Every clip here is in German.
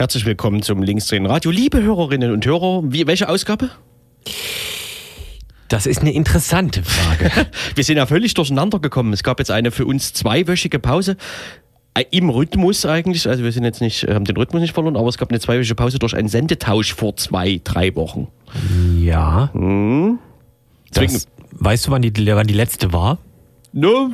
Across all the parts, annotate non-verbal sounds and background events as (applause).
Herzlich willkommen zum Linksdrehen Radio. Liebe Hörerinnen und Hörer, wie, welche Ausgabe? Das ist eine interessante Frage. (laughs) Wir sind ja völlig durcheinander gekommen. Es gab jetzt eine für uns zweiwöchige Pause. Äh, Im Rhythmus eigentlich, also wir sind jetzt nicht, haben den Rhythmus nicht verloren, aber es gab eine zweiwöchige Pause durch einen Sendetausch vor zwei, drei Wochen. ja. Deswegen, Das, weißt du, wann die, wann die letzte war? ne,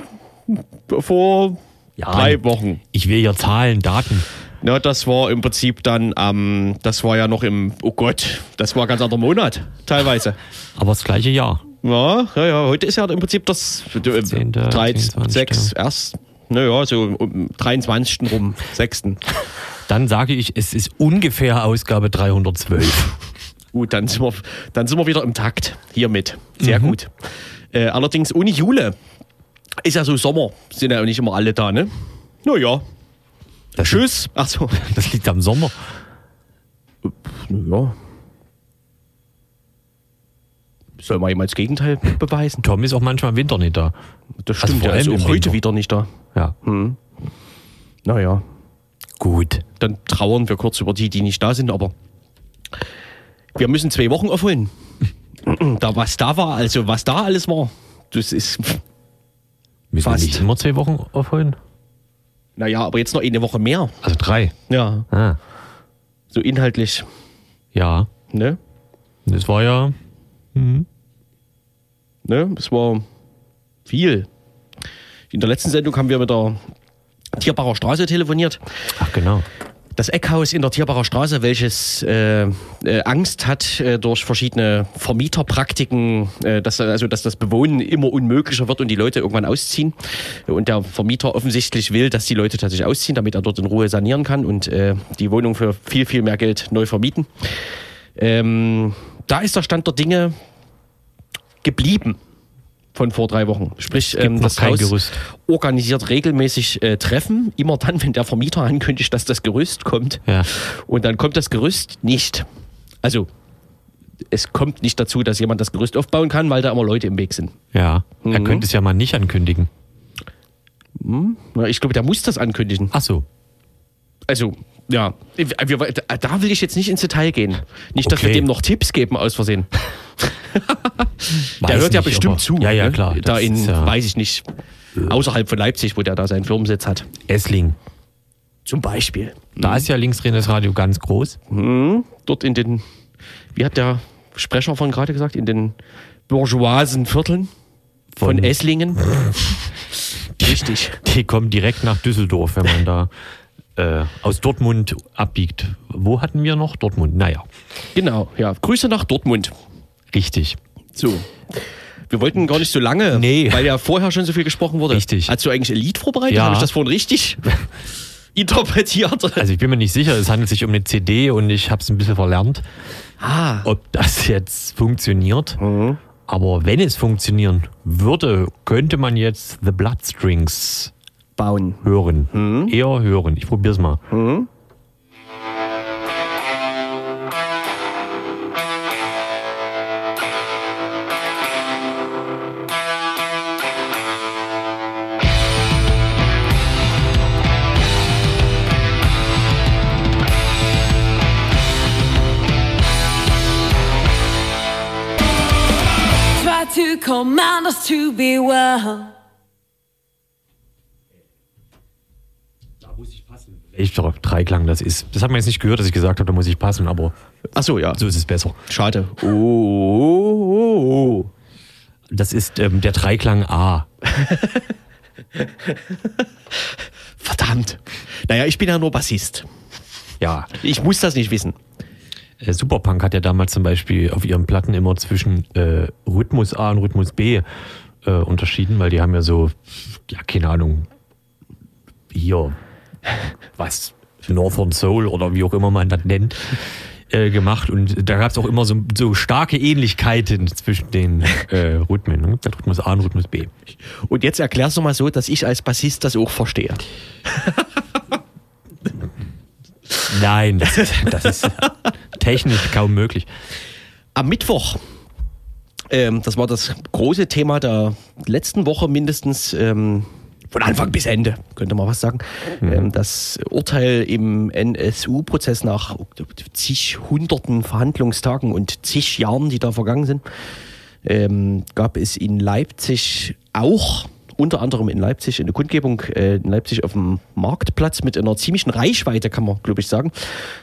vor Ja, drei Wochen. Ich will ja Zahlen, Daten. Ja, das war im Prinzip dann, ähm, das war ja noch im, oh Gott, das war ein ganz anderer Monat, teilweise. (laughs) Aber das gleiche Jahr. Ja, ja, ja, heute ist ja im Prinzip das 10., 3, 24.. 6, erst, naja, so um 23. rum, 6. (laughs) Dann sage ich, es ist ungefähr Ausgabe 312. (laughs) Gut, dann sind wir, dann sind wir wieder im Takt hiermit. Sehr gut. Äh, allerdings ohne Jule. Ist ja so Sommer, sind ja nicht immer alle da, ne? Naja. Das Tschüss. Ach so. (laughs) Das liegt am Sommer. Ja. Soll man jemals Gegenteil beweisen? Tom ist auch manchmal im Winter nicht da. Das Also stimmt, vor ja, ist auch heute wieder nicht da. Ja. Naja. Gut. dann trauern wir kurz über die, die nicht da sind, aber wir müssen zwei Wochen aufholen. (laughs) Da, was da war, also was da alles war, das ist, Müssen Fast. wir nicht immer zwei Wochen aufholen? Naja, aber jetzt noch eine Woche mehr. Also drei. Ja, Ah. so inhaltlich, Ja. ne? Das war ja. ne? Es war viel. In der letzten Sendung haben wir mit der Tierbacher Straße telefoniert. Ach, genau. Das Eckhaus in der Tierbacher Straße, welches äh, äh, Angst hat äh, durch verschiedene Vermieterpraktiken, äh, dass, also dass das Bewohnen immer unmöglicher wird und die Leute irgendwann ausziehen. Und der Vermieter offensichtlich will, dass die Leute tatsächlich ausziehen, damit er dort in Ruhe sanieren kann und äh, die Wohnung für viel, viel mehr Geld neu vermieten. Ähm, da ist der Stand der Dinge geblieben von vor drei Wochen. Sprich, ähm, das Haus Gerüst. organisiert regelmäßig äh, Treffen, immer dann, wenn der Vermieter (laughs) ankündigt, dass das Gerüst kommt. Ja. Und dann kommt das Gerüst nicht. Also, es kommt nicht dazu, dass jemand das Gerüst aufbauen kann, weil da immer Leute im Weg sind. Ja. Er könnte es ja mal nicht ankündigen. Na, Ich glaube, der muss das ankündigen. Ach so. Also, ja, wir, da will ich jetzt nicht ins Detail gehen. Nicht, dass wir Okay. dem noch Tipps geben aus Versehen. (laughs) Der hört ja nicht, bestimmt zu. Ja, ja, ne? klar. Da in, ja weiß ich nicht, außerhalb von Leipzig, wo der da seinen Firmensitz hat. Essling. Zum Beispiel. Da ist ja linksdrehendes Radio ganz groß. dort in den, wie hat der Sprecher von gerade gesagt, in den bourgeoisen Vierteln von, Von- Esslingen. (laughs) Richtig. Die kommen direkt nach Düsseldorf, wenn man da (laughs) äh, aus Dortmund abbiegt. Wo hatten wir noch? Dortmund. Naja, Genau, ja. Grüße nach Dortmund. richtig. So. Wir wollten gar nicht so lange, Nee. weil ja vorher schon so viel gesprochen wurde. Richtig. Hast du eigentlich ein Lied vorbereitet? Ja. Habe ich das vorhin richtig (laughs) interpretiert? Also ich bin mir nicht sicher, es handelt sich um eine CD und ich habe es ein bisschen verlernt, ah, ob das jetzt funktioniert. Aber wenn es funktionieren würde, könnte man jetzt The Bloodstrings bauen. hören. Eher hören. Ich probier's mal. Try to command us to be well. Welcher Dreiklang das ist. Das hat man jetzt nicht gehört, dass ich gesagt habe, da muss ich passen, aber Achso, ja. so ist es besser. Schade. Oh, oh, oh, oh. Das ist ähm, der Dreiklang A. (laughs) Verdammt. Naja, ich bin ja nur Bassist. Ja, Ich muss das nicht wissen. Äh, Superpunk hat ja damals zum Beispiel auf ihren Platten immer zwischen äh, Rhythmus A und Rhythmus B äh, unterschieden, weil die haben ja so, ja, keine Ahnung, hier, (laughs) was, Northern Soul oder wie auch immer man das nennt, äh, gemacht. Und da gab es auch immer so, so starke Ähnlichkeiten zwischen den äh, Rhythmen. Ne? Rhythmus A und Rhythmus B. Und jetzt erklärst du mal so, dass ich als Bassist das auch verstehe. (laughs) Nein, das, ist- das ist technisch kaum möglich. Am Mittwoch, ähm, das war das große Thema der letzten Woche mindestens, ähm, von Anfang bis Ende, könnte man was sagen. Mhm. Ähm, das Urteil im NSU-Prozess nach zig hunderten Verhandlungstagen und zig Jahren, die da vergangen sind, ähm, gab es in Leipzig auch unter anderem in Leipzig in der Kundgebung äh, in Leipzig auf dem Marktplatz mit einer ziemlichen Reichweite, kann man glaube ich sagen,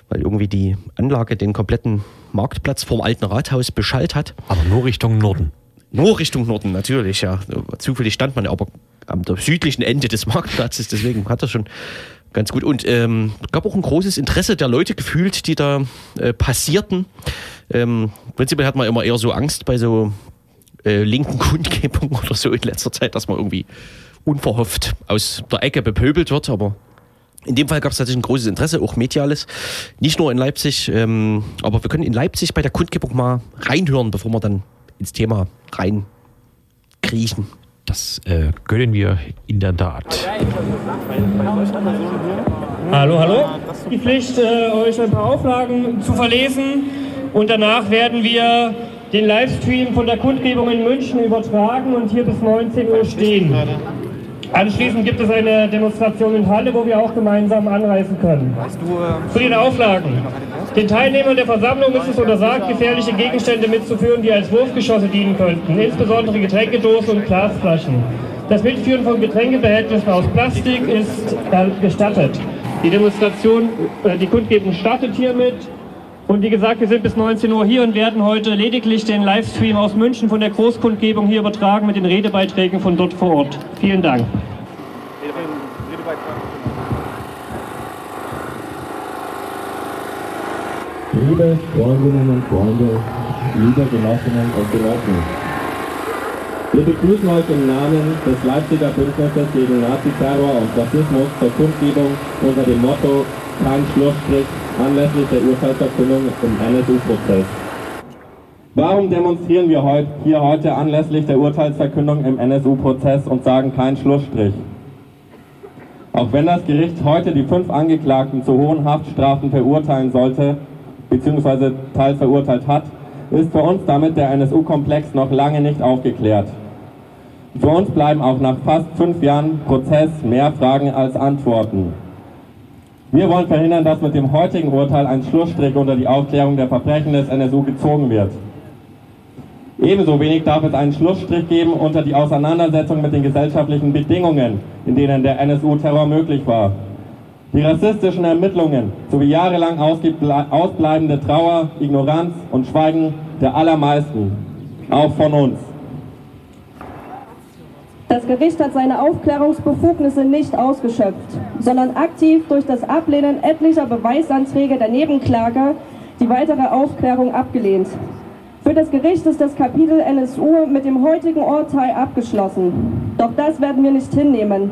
weil irgendwie die Anlage den kompletten Marktplatz vorm alten Rathaus beschallt hat. Aber nur Richtung Norden. Nur Richtung Norden, natürlich, ja. Zufällig stand man aber am südlichen Ende des Marktplatzes, deswegen hat das schon ganz gut. Und ähm, gab auch ein großes Interesse der Leute gefühlt, die da äh, passierten. Ähm, prinzipiell hat man immer eher so Angst bei so äh, linken (laughs) Kundgebungen oder so in letzter Zeit, dass man irgendwie unverhofft aus der Ecke bepöbelt wird, aber in dem Fall gab es tatsächlich ein großes Interesse, auch mediales. Nicht nur in Leipzig, ähm, aber wir können in Leipzig bei der Kundgebung mal reinhören, bevor wir dann ins Thema reinkriechen. Das äh, gönnen wir in der Tat. Hallo, hallo. Die Pflicht, äh, euch ein paar Auflagen zu verlesen. Und danach werden wir den Livestream von der Kundgebung in München übertragen und hier bis 19 Uhr stehen. Anschließend gibt es eine Demonstration in Halle, wo wir auch gemeinsam anreisen können. Zu den Auflagen. Den Teilnehmern der Versammlung ist es untersagt, gefährliche Gegenstände mitzuführen, die als Wurfgeschosse dienen könnten, insbesondere Getränkedosen und Glasflaschen. Das Mitführen von Getränkebehältnissen aus Plastik ist gestattet. Die Demonstration, äh, die Kundgebung startet hiermit. Und wie gesagt, wir sind bis 19 Uhr hier und werden heute lediglich den Livestream aus München von der Großkundgebung hier übertragen mit den Redebeiträgen von dort vor Ort. Vielen Dank. Liebe Freundinnen und Freunde, liebe Genossinnen und Genossen, wir begrüßen heute im Namen des Leipziger Bündnisses gegen Naziterror und Rassismus zur Kundgebung unter dem Motto Kein Schlussstrich anlässlich der Urteilsverkündung im NSU-Prozess. Warum demonstrieren wir heut, hier heute anlässlich der Urteilsverkündung im NSU-Prozess und sagen keinen Schlussstrich? Auch wenn das Gericht heute die fünf Angeklagten zu hohen Haftstrafen verurteilen sollte, bzw. teils verurteilt hat, ist für uns damit der NSU-Komplex noch lange nicht aufgeklärt. Für uns bleiben auch nach fast fünf Jahren Prozess mehr Fragen als Antworten. Wir wollen verhindern, dass mit dem heutigen Urteil ein Schlussstrich unter die Aufklärung der Verbrechen des NSU gezogen wird. Ebenso wenig darf es einen Schlussstrich geben unter die Auseinandersetzung mit den gesellschaftlichen Bedingungen, in denen der NSU-Terror möglich war. Die rassistischen Ermittlungen sowie jahrelang ausbleibende Trauer, Ignoranz und Schweigen der allermeisten, auch von uns. Das Gericht hat seine Aufklärungsbefugnisse nicht ausgeschöpft, sondern aktiv durch das Ablehnen etlicher Beweisanträge der Nebenklage die weitere Aufklärung abgelehnt. Für das Gericht ist das Kapitel NSU mit dem heutigen Urteil abgeschlossen. Doch das werden wir nicht hinnehmen.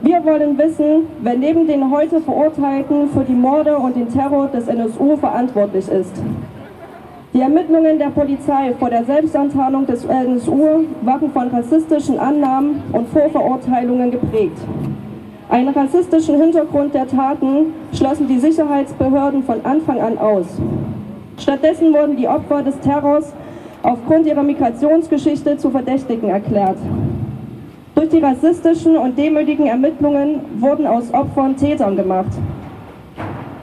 Wir wollen wissen, wer neben den heute Verurteilten für die Morde und den Terror des NSU verantwortlich ist. Die Ermittlungen der Polizei vor der Selbstantarnung des NSU waren von rassistischen Annahmen und Vorverurteilungen geprägt. Einen rassistischen Hintergrund der Taten schlossen die Sicherheitsbehörden von Anfang an aus. Stattdessen wurden die Opfer des Terrors aufgrund ihrer Migrationsgeschichte zu Verdächtigen erklärt. Durch die rassistischen und demütigen Ermittlungen wurden aus Opfern Tätern gemacht.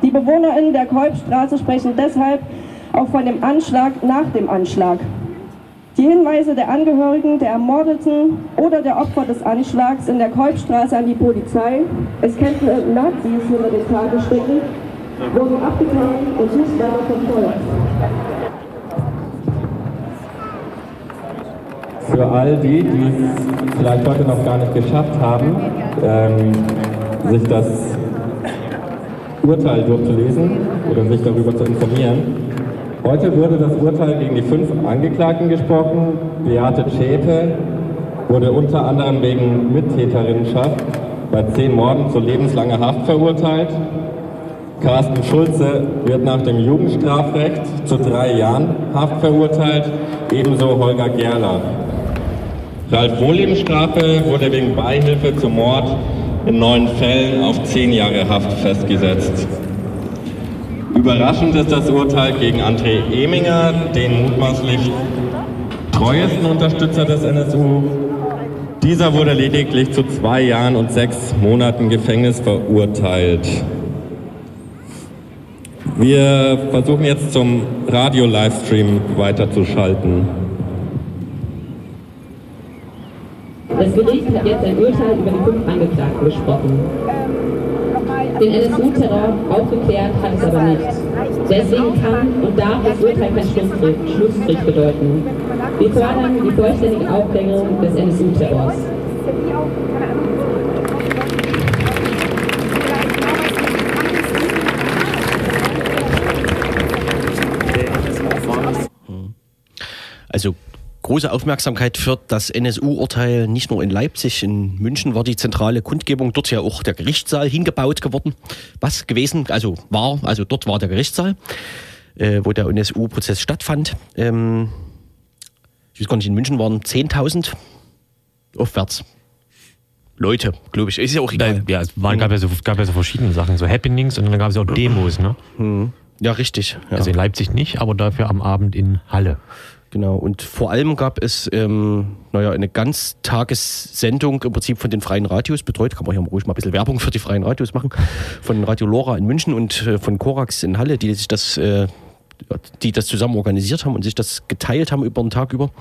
Die BewohnerInnen der Kolbstraße sprechen deshalb auch von dem Anschlag nach dem Anschlag. Die Hinweise der Angehörigen der Ermordeten oder der Opfer des Anschlags in der Kolbstraße an die Polizei, es könnten Nazis hinter den stecken, wurden abgetan und weiter verfolgt. Für all die, die es vielleicht heute noch gar nicht geschafft haben, ähm, sich das Urteil durchzulesen oder sich darüber zu informieren, Heute wurde das Urteil gegen die fünf Angeklagten gesprochen. Beate Zschäpe wurde unter anderem wegen Mittäterinnenschaft bei zehn Morden zu lebenslanger Haft verurteilt. Carsten Schulze wird nach dem Jugendstrafrecht zu drei Jahren Haft verurteilt, ebenso Holger Gerler. Ralf Wohllebensstrafe wurde wegen Beihilfe zum Mord in neun Fällen auf zehn Jahre Haft festgesetzt. Überraschend ist das Urteil gegen André Eminger, den mutmaßlich treuesten Unterstützer des NSU. Dieser wurde lediglich zu zwei Jahren und sechs Monaten Gefängnis verurteilt. Wir versuchen jetzt zum Radio-Livestream weiterzuschalten. Das Gericht hat jetzt ein Urteil über die fünf Angeklagten gesprochen. Den NSU-Terror aufgeklärt hat es aber nicht. Deswegen kann und darf das Urteil kein Schlussstrich, Schlussstrich bedeuten. Wir fordern die vollständige Aufklärung des NSU-Terrors. Also große Aufmerksamkeit für das NSU-Urteil nicht nur in Leipzig, in München war die zentrale Kundgebung, dort ja auch der Gerichtssaal hingebaut geworden, was gewesen, also war, also dort war der Gerichtssaal, äh, wo der NSU-Prozess stattfand. Ähm, ich weiß gar nicht, in München waren 10.000 aufwärts. Leute, glaube ich, ist ja auch egal. Ja, es war, gab, ja so, gab ja so verschiedene Sachen, so Happenings und dann gab es ja auch Demos, ne? Ja, richtig. Ja. Also in Leipzig nicht, aber dafür am Abend in Halle. Genau, und vor allem gab es ähm, naja, eine Ganztagessendung im Prinzip von den freien Radios betreut. Kann man hier ruhig mal ein bisschen Werbung für die freien Radios machen. Von Radio Lora in München und äh, von Korax in Halle, die sich das, äh, die das zusammen organisiert haben und sich das geteilt haben über den Tag über.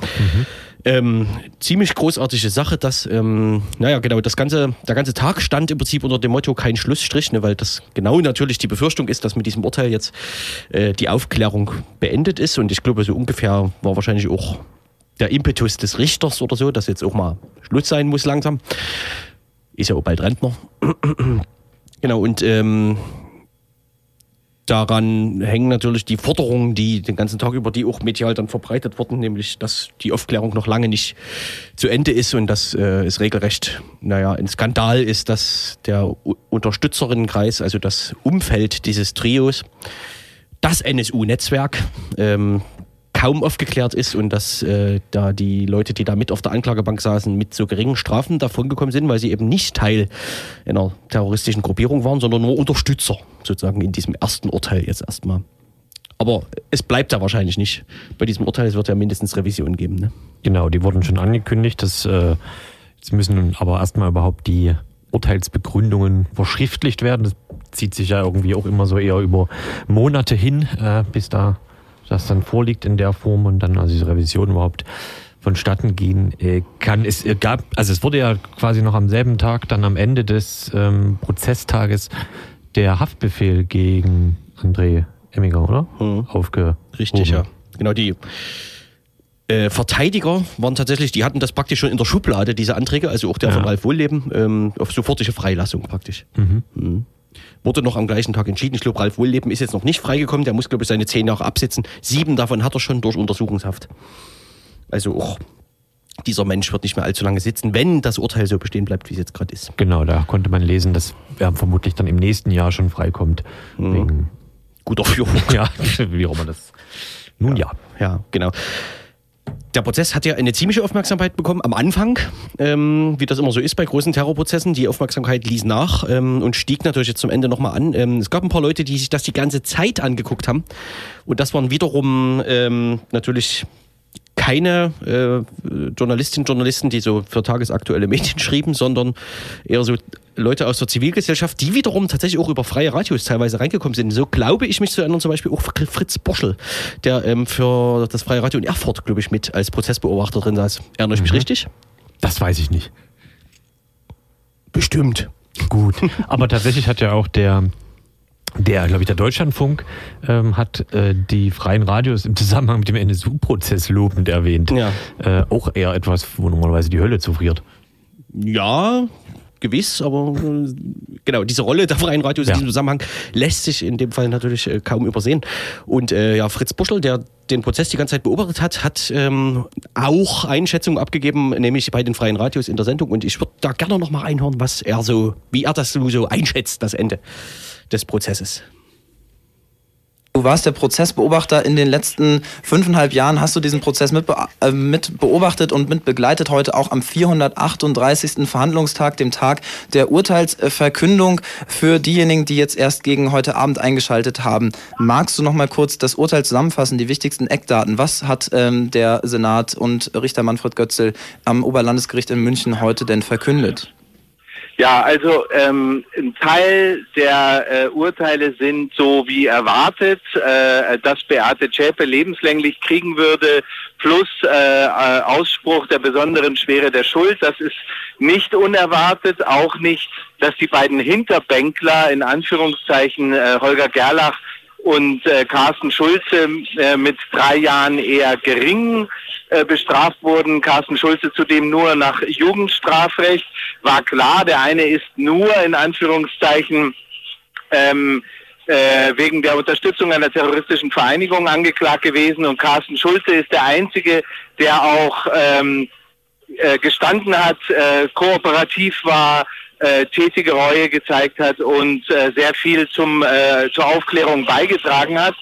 Ähm, ziemlich großartige Sache, dass, ähm, naja, genau, das ganze, der ganze Tag stand im Prinzip unter dem Motto kein Schlussstrich, ne, weil das genau natürlich die Befürchtung ist, dass mit diesem Urteil jetzt äh, die Aufklärung beendet ist. Und ich glaube, so ungefähr war wahrscheinlich auch der Impetus des Richters oder so, dass jetzt auch mal Schluss sein muss langsam. Ist ja auch bald Rentner. (clears throat) genau, und ähm, daran hängen natürlich die Forderungen, die den ganzen Tag über die auch medial dann verbreitet wurden, nämlich, dass die Aufklärung noch lange nicht zu Ende ist und dass äh, es regelrecht, naja, ein Skandal ist, dass der Unterstützerinnenkreis, also das Umfeld dieses Trios, das NSU-Netzwerk, ähm, kaum aufgeklärt ist und dass äh, da die Leute, die da mit auf der Anklagebank saßen, mit so geringen Strafen davongekommen sind, weil sie eben nicht Teil einer terroristischen Gruppierung waren, sondern nur Unterstützer sozusagen in diesem ersten Urteil jetzt erstmal. Aber es bleibt da wahrscheinlich nicht bei diesem Urteil. Es wird ja mindestens Revision geben. Ne? Genau, die wurden schon angekündigt. Dass, äh, jetzt müssen aber erstmal überhaupt die Urteilsbegründungen verschriftlicht werden. Das zieht sich ja irgendwie auch immer so eher über Monate hin, äh, bis da das dann vorliegt in der Form und dann also diese Revision überhaupt vonstatten gehen äh, kann. Es äh, gab, also es wurde ja quasi noch am selben Tag dann am Ende des ähm, Prozesstages der Haftbefehl gegen André Emmiger, oder? Mhm. Aufgehoben. Richtig, ja. Genau, die äh, Verteidiger waren tatsächlich, die hatten das praktisch schon in der Schublade, diese Anträge, also auch der Ja. von Ralf Wohlleben, ähm, auf sofortige Freilassung praktisch. Mhm. Wurde noch am gleichen Tag entschieden. Ich glaube, Ralf Wohlleben ist jetzt noch nicht freigekommen. Der muss, glaube ich, seine zehn Jahre absitzen. Sieben davon hat er schon durch Untersuchungshaft. Also auch dieser Mensch wird nicht mehr allzu lange sitzen, wenn das Urteil so bestehen bleibt, wie es jetzt gerade ist. Genau, da konnte man lesen, dass er vermutlich dann im nächsten Jahr schon freikommt. Mhm. Wegen, Guter Führung. (laughs) ja, wie auch immer das. Nun ja. Ja, genau. Der Prozess hat ja eine ziemliche Aufmerksamkeit bekommen am Anfang, ähm, wie das immer so ist bei großen Terrorprozessen. Die Aufmerksamkeit ließ nach ähm, und stieg natürlich jetzt zum Ende nochmal an. Ähm, es gab ein paar Leute, die sich das die ganze Zeit angeguckt haben. Und das waren wiederum ähm, natürlich keine äh, Journalistinnen und Journalisten, die so für tagesaktuelle Medien schrieben, sondern eher so Leute aus der Zivilgesellschaft, die wiederum tatsächlich auch über freie Radios teilweise reingekommen sind. So glaube ich mich zu erinnern, zum Beispiel auch Fritz Boschel, der ähm, für das freie Radio in Erfurt, glaube ich, mit als Prozessbeobachter drin saß. Erinnere ich mich richtig? Das weiß ich nicht. Bestimmt. Gut. Aber tatsächlich hat ja auch der, der glaube ich, der Deutschlandfunk ähm, hat äh, die freien Radios im Zusammenhang mit dem NSU-Prozess lobend erwähnt. Ja. Äh, auch eher etwas, wo normalerweise die Hölle zufriert. Ja, gewiss, aber äh, genau, diese Rolle der freien Radios Ja. in diesem Zusammenhang lässt sich in dem Fall natürlich äh, kaum übersehen. Und äh, ja, Fritz Buschel, der den Prozess die ganze Zeit beobachtet hat, hat ähm, auch Einschätzungen abgegeben, nämlich bei den freien Radios in der Sendung. Und ich würde da gerne noch mal reinhören, was er so, wie er das so einschätzt, das Ende des Prozesses. Du warst der Prozessbeobachter in den letzten fünfeinhalb Jahren. Hast du diesen Prozess mit, äh, mit beobachtet und mit begleitet heute auch am 438. Verhandlungstag, dem Tag der Urteilsverkündung für diejenigen, die jetzt erst gegen heute Abend eingeschaltet haben. Magst du noch mal kurz das Urteil zusammenfassen, die wichtigsten Eckdaten? Was hat ähm, der Senat und Richter Manfred Götzel am Oberlandesgericht in München heute denn verkündet? Ja, also ähm, ein Teil der äh, Urteile sind so wie erwartet, äh, dass Beate Zschäpe lebenslänglich kriegen würde, plus äh, äh, Ausspruch der besonderen Schwere der Schuld. Das ist nicht unerwartet, auch nicht, dass die beiden Hinterbänkler in Anführungszeichen äh, Holger Gerlach und äh, Carsten Schulze äh, mit drei Jahren eher gering äh, bestraft wurden. Carsten Schulze zudem nur nach Jugendstrafrecht. War klar, der eine ist nur in Anführungszeichen ähm, äh, wegen der Unterstützung einer terroristischen Vereinigung angeklagt gewesen und Carsten Schulze ist der Einzige, der auch ähm, äh, gestanden hat, äh, kooperativ war, äh, tätige Reue gezeigt hat und äh, sehr viel zum, äh, zur Aufklärung beigetragen hat.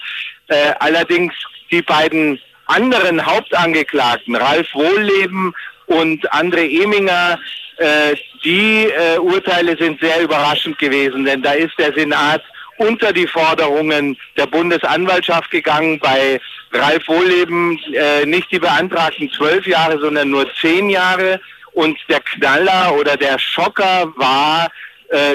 Äh, allerdings die beiden anderen Hauptangeklagten, Ralf Wohlleben und André Eminger, äh, die äh, Urteile sind sehr überraschend gewesen, denn da ist der Senat unter die Forderungen der Bundesanwaltschaft gegangen. Bei Ralf Wohlleben äh, nicht die beantragten zwölf Jahre, sondern nur zehn Jahre. Und der Knaller oder der Schocker war,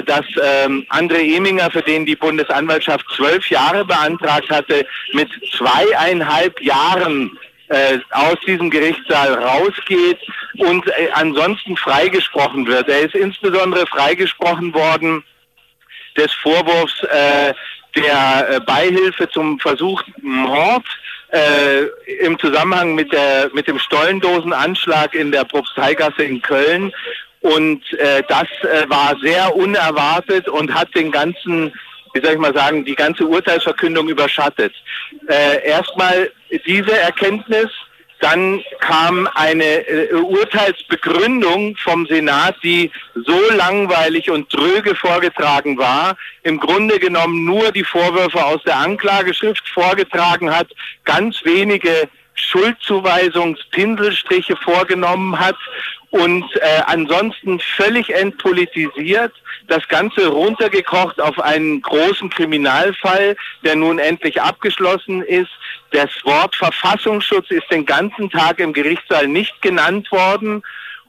dass ähm, André Eminger, für den die Bundesanwaltschaft zwölf Jahre beantragt hatte, mit zweieinhalb Jahren äh, aus diesem Gerichtssaal rausgeht und äh, ansonsten freigesprochen wird. Er ist insbesondere freigesprochen worden des Vorwurfs äh, der äh, Beihilfe zum versuchten Mord äh, im Zusammenhang mit der mit dem Stollendosenanschlag in der Propsteigasse in Köln und äh, das äh, war sehr unerwartet und hat den ganzen, wie soll ich mal sagen, die ganze Urteilsverkündung überschattet. Äh, erstmal diese Erkenntnis, dann kam eine äh, Urteilsbegründung vom Senat, die so langweilig und tröge vorgetragen war, im Grunde genommen nur die Vorwürfe aus der Anklageschrift vorgetragen hat, ganz wenige Schuldzuweisungspinselstriche vorgenommen hat und äh, ansonsten völlig entpolitisiert, das Ganze runtergekocht auf einen großen Kriminalfall, der nun endlich abgeschlossen ist. Das Wort Verfassungsschutz ist den ganzen Tag im Gerichtssaal nicht genannt worden.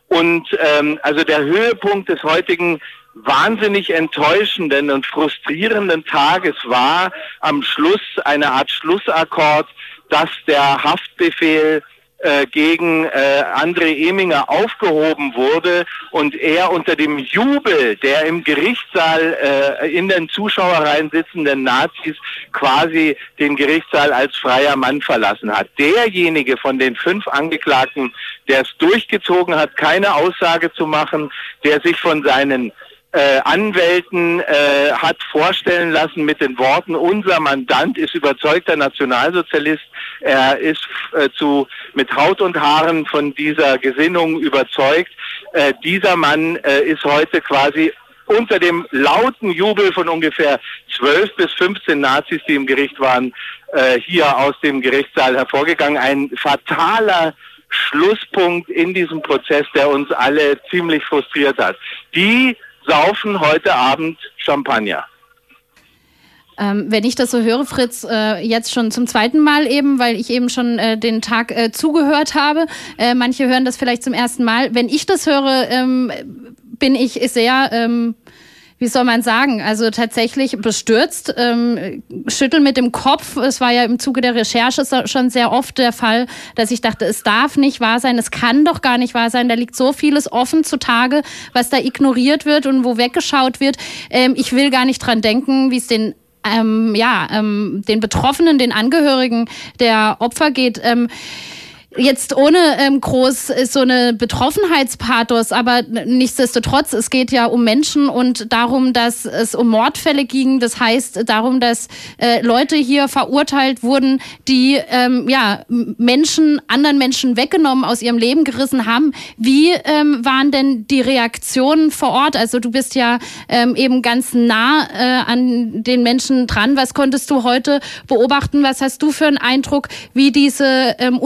Und ähm, also der Höhepunkt des heutigen wahnsinnig enttäuschenden und frustrierenden Tages war am Schluss eine Art Schlussakkord, dass der Haftbefehl äh, gegen äh, André Eminger aufgehoben wurde und er unter dem Jubel der im Gerichtssaal äh, in den Zuschauerreihen sitzenden Nazis quasi den Gerichtssaal als freier Mann verlassen hat. Derjenige von den fünf Angeklagten, der es durchgezogen hat, keine Aussage zu machen, der sich von seinen äh, Anwälten äh, hat vorstellen lassen mit den Worten, unser Mandant ist überzeugter Nationalsozialist, er ist äh, zu, mit Haut und Haaren von dieser Gesinnung überzeugt. Äh, dieser Mann äh, ist heute quasi unter dem lauten Jubel von ungefähr 12 bis 15 Nazis, die im Gericht waren, äh, hier aus dem Gerichtssaal hervorgegangen. Ein fataler Schlusspunkt in diesem Prozess, der uns alle ziemlich frustriert hat. Die saufen heute Abend Champagner. Ähm, wenn ich das so höre, Fritz, äh, jetzt schon zum zweiten Mal eben, weil ich eben schon äh, den Tag äh, zugehört habe. Äh, manche hören das vielleicht zum ersten Mal. Wenn ich das höre, ähm, bin ich sehr ähm, wie soll man sagen, also tatsächlich bestürzt, ähm, schütteln mit dem Kopf. Es war ja im Zuge der Recherche schon sehr oft der Fall, dass ich dachte, es darf nicht wahr sein, es kann doch gar nicht wahr sein. Da liegt so vieles offen zutage, was da ignoriert wird und wo weggeschaut wird. Ähm, ich will gar nicht dran denken, wie es den ähm, ja, ähm, den Betroffenen, den Angehörigen der Opfer geht. Ähm, jetzt ohne ähm, groß äh, so eine Betroffenheitspathos, aber nichtsdestotrotz, es geht ja um Menschen und darum, dass es um Mordfälle ging. Das heißt darum, dass äh, Leute hier verurteilt wurden, die ähm, ja Menschen, anderen Menschen weggenommen, aus ihrem Leben gerissen haben. Wie ähm, waren denn die Reaktionen vor Ort? Also du bist ja ähm, eben ganz nah äh, an den Menschen dran. Was konntest du heute beobachten? Was hast du für einen Eindruck, wie diese ähm,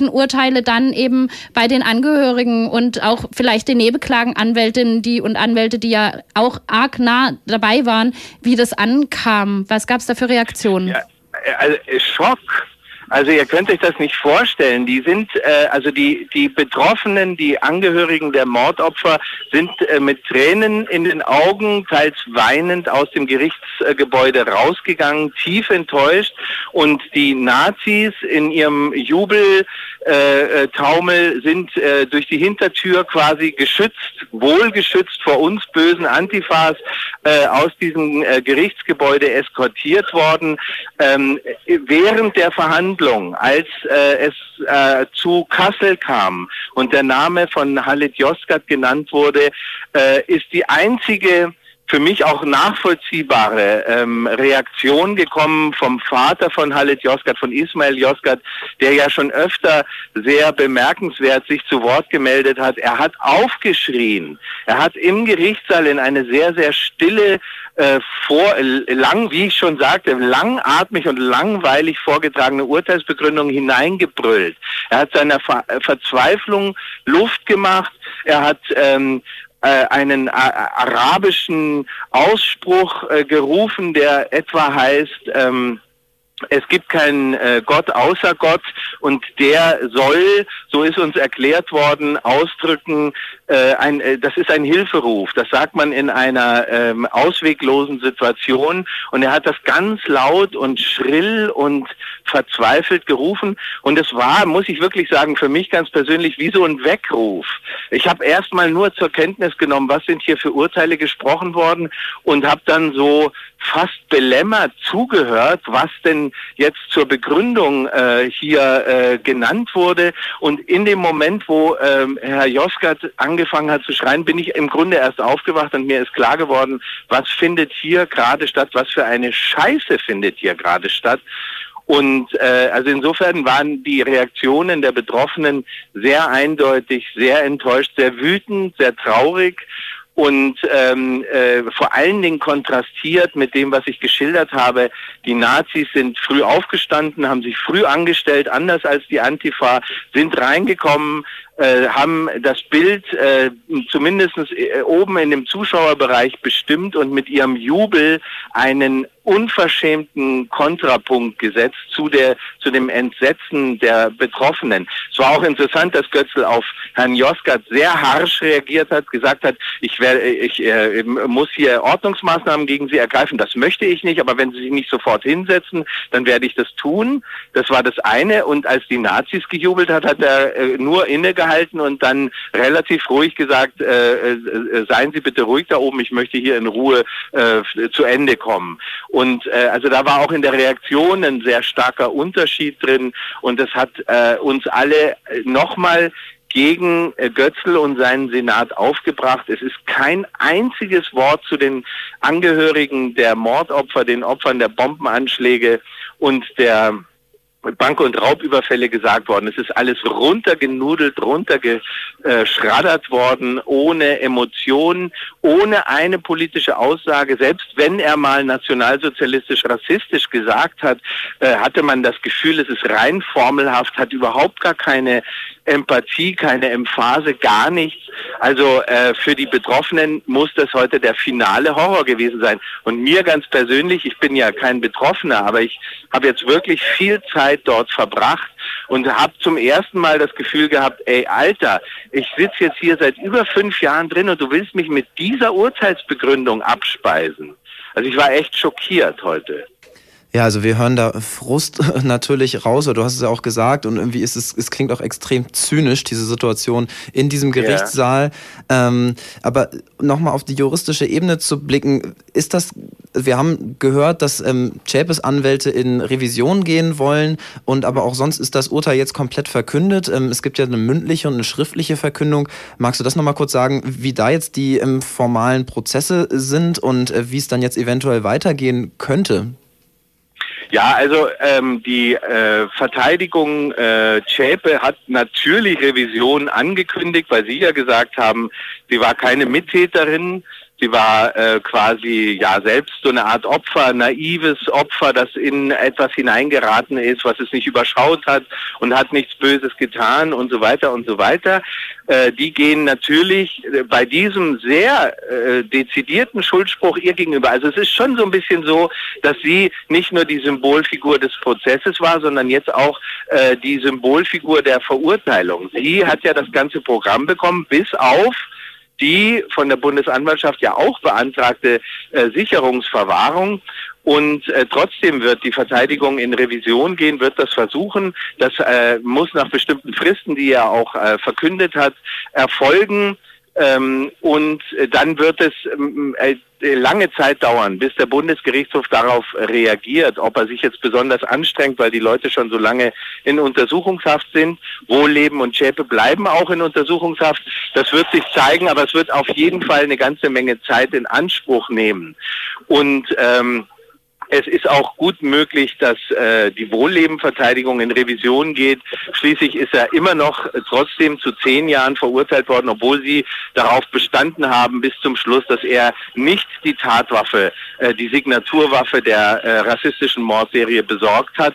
unterschiedlichen Urteile dann eben bei den Angehörigen und auch vielleicht den Nebenklagenanwältinnen die und Anwälte, die ja auch arg nah dabei waren, wie das ankam? Was gab es da für Reaktionen? Äh, Also, äh, Schock. Also ihr könnt euch das nicht vorstellen. Die sind, äh, also die, die Betroffenen, die Angehörigen der Mordopfer sind äh, mit Tränen in den Augen, teils weinend aus dem Gerichtsgebäude rausgegangen, tief enttäuscht. Und die Nazis in ihrem Jubel äh, äh, Taumel sind äh, durch die Hintertür quasi geschützt, wohlgeschützt vor uns bösen Antifas äh, aus diesem äh, Gerichtsgebäude eskortiert worden. Ähm, während der Verhandlung, als äh, es äh, zu Kassel kam und der Name von Halit Yozgat genannt wurde, äh, ist die einzige für mich auch nachvollziehbare ähm, Reaktion gekommen vom Vater von Halit Yozgat, von Ismail Yozgat, der ja schon öfter sehr bemerkenswert sich zu Wort gemeldet hat. Er hat aufgeschrien. Er hat im Gerichtssaal in eine sehr, sehr stille äh, vor, lang, wie ich schon sagte, langatmig und langweilig vorgetragene Urteilsbegründung hineingebrüllt. Er hat seiner Ver Verzweiflung Luft gemacht. Er hat ähm, äh, einen äh, arabischen Ausspruch äh, gerufen, der etwa heißt, ähm, es gibt keinen äh, Gott außer Gott und der soll, so ist uns erklärt worden, ausdrücken, äh, ein, äh, das ist ein Hilferuf. Das sagt man in einer ähm, ausweglosen Situation und er hat das ganz laut und schrill und verzweifelt gerufen und es war, muss ich wirklich sagen, für mich ganz persönlich wie so ein Weckruf. Ich habe erstmal nur zur Kenntnis genommen, was sind hier für Urteile gesprochen worden und habe dann so fast belämmert zugehört, was denn jetzt zur Begründung äh, hier äh, genannt wurde. Und in dem Moment, wo ähm, Herr Josgat angefangen hat zu schreien, bin ich im Grunde erst aufgewacht und mir ist klar geworden, was findet hier gerade statt, was für eine Scheiße findet hier gerade statt. Und äh, also insofern waren die Reaktionen der Betroffenen sehr eindeutig, sehr enttäuscht, sehr wütend, sehr traurig und ähm, äh, vor allen Dingen kontrastiert mit dem, was ich geschildert habe. Die Nazis sind früh aufgestanden, haben sich früh angestellt, anders als die Antifa, sind reingekommen, äh, haben das Bild äh, zumindest äh, oben in dem Zuschauerbereich bestimmt und mit ihrem Jubel einen unverschämten Kontrapunkt gesetzt zu der zu dem Entsetzen der Betroffenen. Es war auch interessant, dass Götzl auf Herrn Josgat sehr harsch reagiert hat, gesagt hat, ich werde ich äh, muss hier Ordnungsmaßnahmen gegen Sie ergreifen. Das möchte ich nicht, aber wenn Sie sich nicht sofort hinsetzen, dann werde ich das tun. Das war das eine. Und als die Nazis gejubelt hat, hat er äh, nur innegehalten und dann relativ ruhig gesagt, äh, äh, seien Sie bitte ruhig da oben, ich möchte hier in Ruhe äh, zu Ende kommen. Und äh, also da war auch in der Reaktion ein sehr starker Unterschied drin und das hat äh, uns alle nochmal gegen äh, Götzl und seinen Senat aufgebracht. Es ist kein einziges Wort zu den Angehörigen der Mordopfer, den Opfern der Bombenanschläge und der Bank- und Raubüberfälle gesagt worden. Es ist alles runtergenudelt, runtergeschraddert worden, ohne Emotionen, ohne eine politische Aussage. Selbst wenn er mal nationalsozialistisch, rassistisch gesagt hat, äh, hatte man das Gefühl, es ist rein formelhaft, hat überhaupt gar keine Empathie, keine Emphase, gar nichts. Also äh, für die Betroffenen muss das heute der finale Horror gewesen sein. Und mir ganz persönlich, ich bin ja kein Betroffener, aber ich habe jetzt wirklich viel Zeit dort verbracht und habe zum ersten Mal das Gefühl gehabt, ey Alter, ich sitze jetzt hier seit über fünf Jahren drin und du willst mich mit dieser Urteilsbegründung abspeisen. Also ich war echt schockiert heute. Ja, also wir hören da Frust (laughs) natürlich raus, oder du hast es ja auch gesagt, und irgendwie ist es, es klingt auch extrem zynisch, diese Situation in diesem Gerichtssaal. Ja. Ähm, aber nochmal auf die juristische Ebene zu blicken, ist das, wir haben gehört, dass ähm, Chapes Anwälte in Revision gehen wollen und aber auch sonst ist das Urteil jetzt komplett verkündet. Ähm, es gibt ja eine mündliche und eine schriftliche Verkündung. Magst du das nochmal kurz sagen, wie da jetzt die ähm, formalen Prozesse sind und äh, wie es dann jetzt eventuell weitergehen könnte? Ja, also ähm, die äh, Verteidigung äh, Zschäpe hat natürlich Revision angekündigt, weil sie ja gesagt haben, sie war keine Mittäterin. Sie war äh, quasi ja selbst so eine Art Opfer, naives Opfer, das in etwas hineingeraten ist, was es nicht überschaut hat und hat nichts Böses getan und so weiter und so weiter. Äh, die gehen natürlich äh, bei diesem sehr äh, dezidierten Schuldspruch ihr gegenüber. Also es ist schon so ein bisschen so, dass sie nicht nur die Symbolfigur des Prozesses war, sondern jetzt auch äh, die Symbolfigur der Verurteilung. Sie hat ja das ganze Programm bekommen, bis auf die von der Bundesanwaltschaft ja auch beantragte äh, Sicherungsverwahrung. Und äh, trotzdem wird die Verteidigung in Revision gehen, wird das versuchen. Das äh, muss nach bestimmten Fristen, die er auch äh, verkündet hat, erfolgen. Ähm, und äh, dann wird es ähm, äh, lange Zeit dauern, bis der Bundesgerichtshof darauf reagiert, ob er sich jetzt besonders anstrengt, weil die Leute schon so lange in Untersuchungshaft sind. Wohlleben und Schäpe bleiben auch in Untersuchungshaft. Das wird sich zeigen, aber es wird auf jeden Fall eine ganze Menge Zeit in Anspruch nehmen. Und ähm, es ist auch gut möglich, dass äh, die Wohllebenverteidigung in Revision geht. Schließlich ist er immer noch trotzdem zu zehn Jahren verurteilt worden, obwohl sie darauf bestanden haben bis zum Schluss, dass er nicht die Tatwaffe, äh, die Signaturwaffe der äh, rassistischen Mordserie besorgt hat.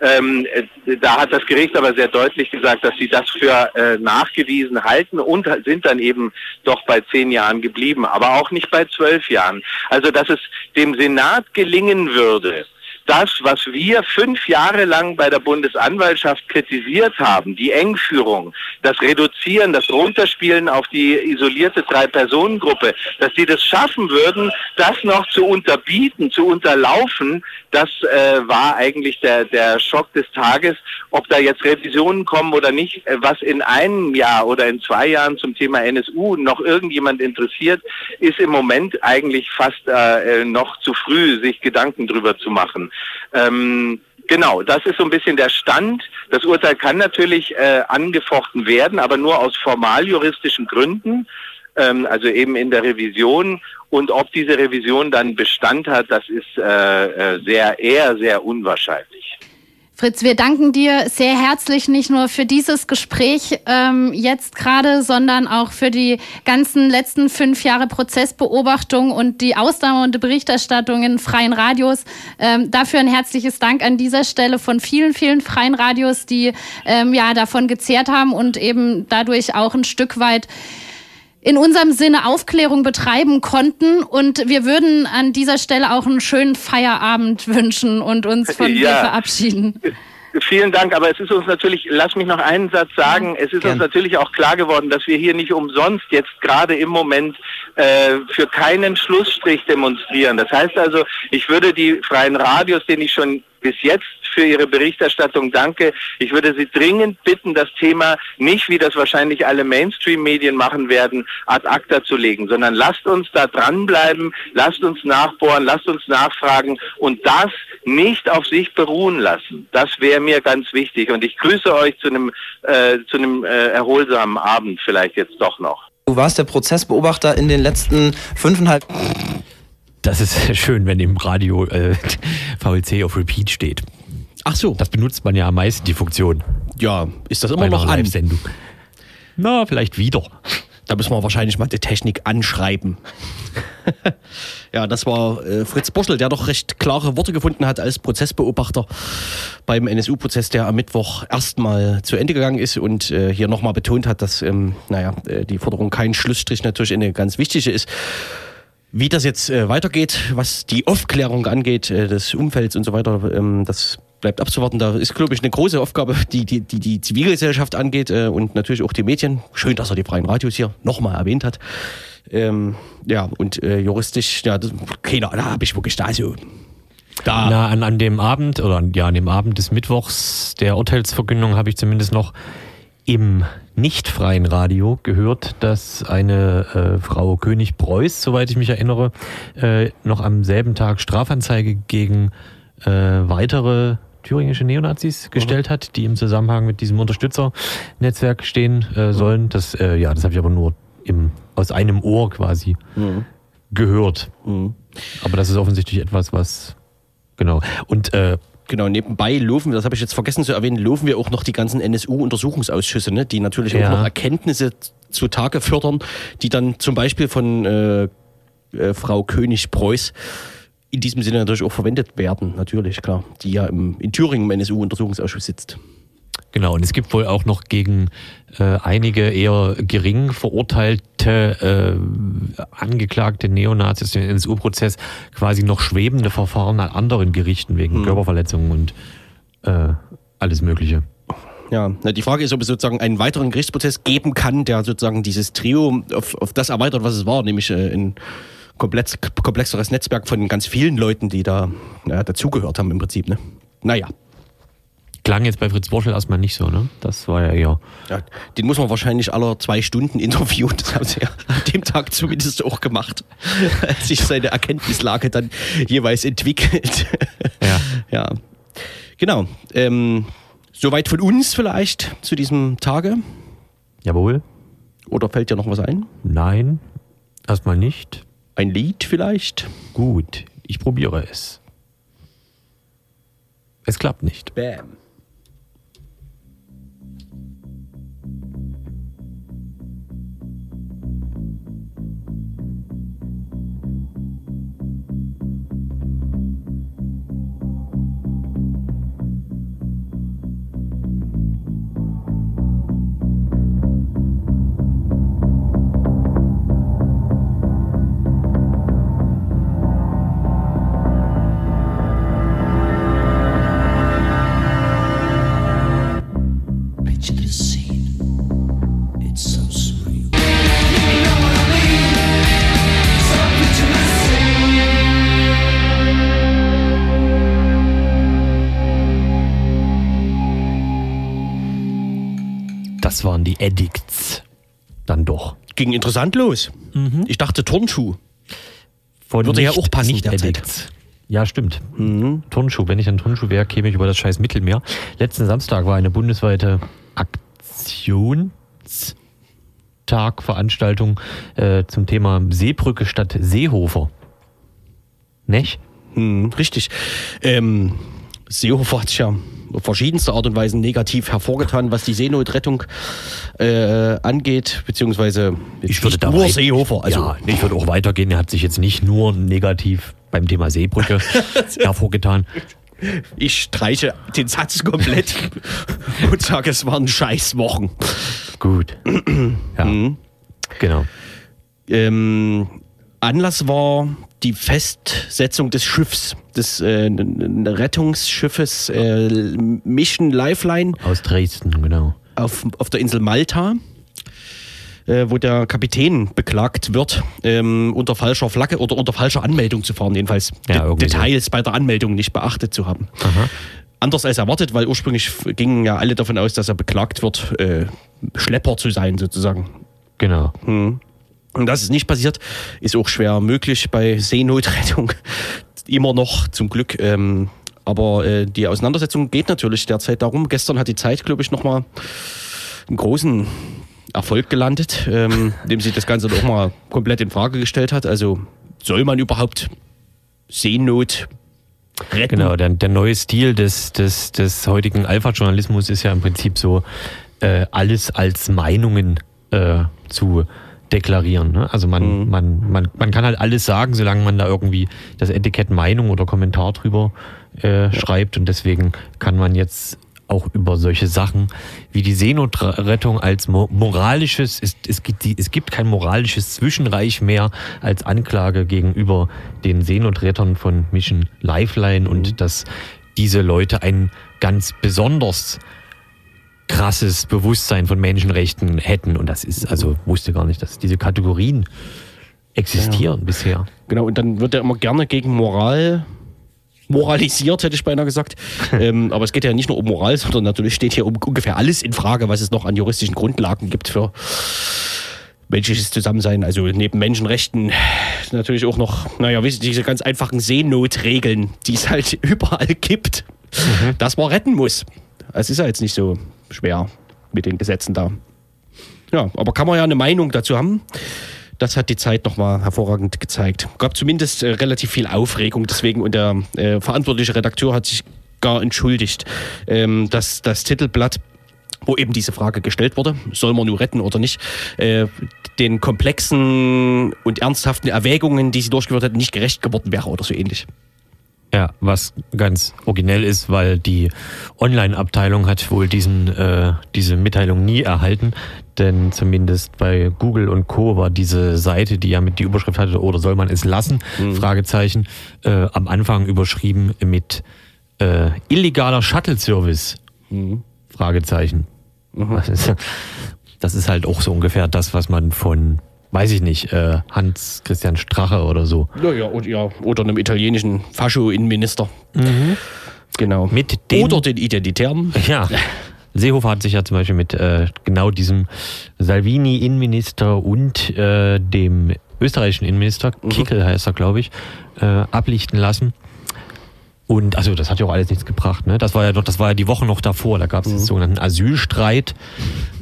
Ähm, äh, da hat das Gericht aber sehr deutlich gesagt, dass sie das für äh, nachgewiesen halten und sind dann eben doch bei zehn Jahren geblieben, aber auch nicht bei zwölf Jahren. Also dass es dem Senat gelingen würde, das, was wir fünf Jahre lang bei der Bundesanwaltschaft kritisiert haben, die Engführung, das Reduzieren, das Runterspielen auf die isolierte Drei-Personen-Gruppe, dass die das schaffen würden, das noch zu unterbieten, zu unterlaufen, das äh, war eigentlich der, der Schock des Tages. Ob da jetzt Revisionen kommen oder nicht, äh, was in einem Jahr oder in zwei Jahren zum Thema NSU noch irgendjemand interessiert, ist im Moment eigentlich fast äh, noch zu früh, sich Gedanken drüber zu machen. Ähm, Genau, das ist so ein bisschen der Stand. Das Urteil kann natürlich äh, angefochten werden, aber nur aus formaljuristischen Gründen, ähm, also eben in der Revision. Und ob diese Revision dann Bestand hat, das ist äh, äh sehr, eher sehr unwahrscheinlich. Fritz, wir danken dir sehr herzlich nicht nur für dieses Gespräch ähm, jetzt gerade, sondern auch für die ganzen letzten fünf Jahre Prozessbeobachtung und die ausdauernde Berichterstattung in freien Radios. Ähm, dafür ein herzliches Dank an dieser Stelle von vielen, vielen freien Radios, die ähm, ja davon gezehrt haben und eben dadurch auch ein Stück weit in unserem Sinne Aufklärung betreiben konnten. Und wir würden an dieser Stelle auch einen schönen Feierabend wünschen und uns von ja. dir verabschieden. Vielen Dank, aber es ist uns natürlich, lass mich noch einen Satz sagen, es ist Gern. uns natürlich auch klar geworden, dass wir hier nicht umsonst jetzt gerade im Moment äh, für keinen Schlussstrich demonstrieren. Das heißt also, ich würde die freien Radios, denen ich schon bis jetzt für Ihre Berichterstattung danke. Ich würde Sie dringend bitten, das Thema nicht, wie das wahrscheinlich alle Mainstream-Medien machen werden, ad acta zu legen, sondern lasst uns da dranbleiben, lasst uns nachbohren, lasst uns nachfragen und das nicht auf sich beruhen lassen. Das wäre mir ganz wichtig. Und ich grüße euch zu einem, äh, zu einem äh, erholsamen Abend vielleicht jetzt doch noch. Du warst der Prozessbeobachter in den letzten fünfeinhalb das ist (laughs) schön, wenn im Radio äh, (laughs) VLC auf Repeat steht. Ach so. Das benutzt man ja am meisten, die Funktion. Ja, ist das immer noch eine Sendung? Na, vielleicht wieder. Da müssen wir wahrscheinlich mal die Technik anschreiben. (laughs) ja, das war äh, Fritz Boschel, der doch recht klare Worte gefunden hat als Prozessbeobachter beim NSU-Prozess, der am Mittwoch erstmal zu Ende gegangen ist und äh, hier nochmal betont hat, dass ähm, naja, äh, die Forderung kein Schlussstrich natürlich eine ganz wichtige ist. Wie das jetzt äh, weitergeht, was die Aufklärung angeht, äh, des Umfelds und so weiter, ähm, das bleibt abzuwarten. Da ist, glaube ich, eine große Aufgabe, die die, die, die Zivilgesellschaft angeht äh, und natürlich auch die Medien. Schön, dass er die freien Radios hier nochmal erwähnt hat. Ähm, ja, und äh, juristisch, ja, das, keine Ahnung, da habe ich wirklich da so Da. Na, an, an dem Abend, oder ja, an dem Abend des Mittwochs der Urteilsverkündung habe ich zumindest noch im nicht freien Radio gehört, dass eine äh, Frau König Preuß, soweit ich mich erinnere, äh, noch am selben Tag Strafanzeige gegen äh, weitere thüringische Neonazis gestellt hat, die im Zusammenhang mit diesem Unterstützernetzwerk stehen äh, sollen. Das, äh, ja, das habe ich aber nur im, aus einem Ohr quasi gehört. Aber das ist offensichtlich etwas, was genau. Und äh, Genau, nebenbei laufen wir, das habe ich jetzt vergessen zu erwähnen, laufen wir auch noch die ganzen NSU-Untersuchungsausschüsse, ne, die natürlich Ja. auch noch Erkenntnisse zutage fördern, die dann zum Beispiel von äh, äh, Frau König-Preuß in diesem Sinne natürlich auch verwendet werden, natürlich, klar, die ja im, in Thüringen im NSU-Untersuchungsausschuss sitzt. Genau, und es gibt wohl auch noch gegen äh, einige eher gering verurteilte äh, angeklagte Neonazis im NSU-Prozess quasi noch schwebende Verfahren an anderen Gerichten wegen Körperverletzungen und äh, alles Mögliche. Ja, na, die Frage ist, ob es sozusagen einen weiteren Gerichtsprozess geben kann, der sozusagen dieses Trio auf, auf das erweitert, was es war, nämlich äh, ein komplex, komplexeres Netzwerk von ganz vielen Leuten, die da ja, dazugehört haben im Prinzip. Ne? Naja. Klang jetzt bei Fritz Borschel erstmal nicht so, ne? Das war ja eher. Ja, den muss man wahrscheinlich aller zwei Stunden interviewen. Das haben sie ja an dem Tag zumindest auch gemacht. Als sich seine Erkenntnislage dann jeweils entwickelt. Ja. Ja. Genau. Ähm, soweit von uns vielleicht zu diesem Tage. Jawohl. Oder fällt dir noch was ein? Nein. Erstmal nicht. Ein Lied vielleicht? Gut. Ich probiere es. Es klappt nicht. Bam. Das waren die Addicts. Dann doch. Ging interessant los. Ich dachte Turnschuh. Von Würde ja auch passen nicht derzeit. Addicts. Ja, stimmt. Turnschuh. Wenn ich ein Turnschuh wäre, käme ich über das scheiß Mittelmeer. Letzten Samstag war eine bundesweite Aktionstagveranstaltung äh, zum Thema Seebrücke statt Seehofer. Nicht? Hm, richtig. Ähm, Seehofer hat sich ja auf verschiedenste Art und Weise negativ hervorgetan, was die Seenotrettung äh, angeht, beziehungsweise Ich würde da nur Seehofer. Also ja, ich würde auch weitergehen. Er hat sich jetzt nicht nur negativ beim Thema Seebrücke (laughs) hervorgetan. ich streiche den Satz komplett (laughs) und sage, es waren scheiß Wochen. Gut. Ja. Mhm. Genau. Ähm, Anlass war die Festsetzung des Schiffs, des äh, Rettungsschiffes äh, Mission Lifeline Aus Dresden, genau. auf, auf der Insel Malta, äh, wo der Kapitän beklagt wird, ähm, unter falscher Flagge oder unter falscher Anmeldung zu fahren, jedenfalls Ja, De irgendwie so. Details bei der Anmeldung nicht beachtet zu haben. Aha. Anders als erwartet, weil ursprünglich gingen ja alle davon aus, dass er beklagt wird, äh, Schlepper zu sein sozusagen. Genau. Und das ist nicht passiert, ist auch schwer möglich bei Seenotrettung. (laughs) Immer noch, zum Glück. Ähm, aber äh, die Auseinandersetzung geht natürlich derzeit darum. Gestern hat die Zeit, glaube ich, nochmal einen großen Erfolg gelandet, ähm, (laughs) indem sie das Ganze doch mal komplett in Frage gestellt hat. Also soll man überhaupt Seenot retten? Genau, der, der neue Stil des, des, des heutigen Alpha-Journalismus ist ja im Prinzip so, äh, alles als Meinungen äh, zu deklarieren. Ne? Also man, man, man, man kann halt alles sagen, solange man da irgendwie das Etikett Meinung oder Kommentar drüber äh, schreibt. Und deswegen kann man jetzt auch über solche Sachen wie die Seenotrettung als mo moralisches, es, es, gibt die, es gibt kein moralisches Zwischenreich mehr als Anklage gegenüber den Seenotrettern von Mission Lifeline und dass diese Leute ein ganz besonders krasses Bewusstsein von Menschenrechten hätten. Und das ist, also wusste gar nicht, dass diese Kategorien existieren bisher. Genau, und dann wird ja immer gerne gegen Moral moralisiert, hätte ich beinahe gesagt. (laughs) ähm, aber es geht ja nicht nur um Moral, sondern natürlich steht hier um ungefähr alles in Frage, was es noch an juristischen Grundlagen gibt für menschliches Zusammensein. Also neben Menschenrechten natürlich auch noch, naja, wisst ihr, diese ganz einfachen Seenotregeln, die es halt (laughs) überall gibt, dass man retten muss. Es ist ja jetzt nicht so schwer mit den Gesetzen da. Ja, aber kann man ja eine Meinung dazu haben. Das hat die Zeit nochmal hervorragend gezeigt. Gab zumindest äh, relativ viel Aufregung deswegen und der äh, verantwortliche Redakteur hat sich gar entschuldigt, ähm, dass das Titelblatt wo eben diese Frage gestellt wurde, soll man nur retten oder nicht, äh, den komplexen und ernsthaften Erwägungen, die sie durchgeführt hat, nicht gerecht geworden wäre oder so ähnlich. Ja, was ganz originell ist, weil die Online-Abteilung hat wohl diesen, äh, diese Mitteilung nie erhalten, denn zumindest bei Google und Co. war diese Seite, die ja mit die Überschrift hatte, oder soll man es lassen, Fragezeichen, äh, am Anfang überschrieben mit äh, illegaler Shuttle-Service, Fragezeichen. Das, (laughs) ist, das ist halt auch so ungefähr das, was man von, weiß ich nicht, äh, Hans-Christian Strache oder so Naja, und, ja, oder einem italienischen Fascho-Innenminister. Genau. Mit den, oder den Identitären. Ja. Seehofer hat sich ja zum Beispiel mit äh, genau diesem Salvini-Innenminister und äh, dem österreichischen Innenminister, Kickel heißt er, glaube ich, äh, ablichten lassen. Und also das hat ja auch alles nichts gebracht. Ne? Das war ja noch, das war ja die Woche noch davor. Da gab es den sogenannten Asylstreit,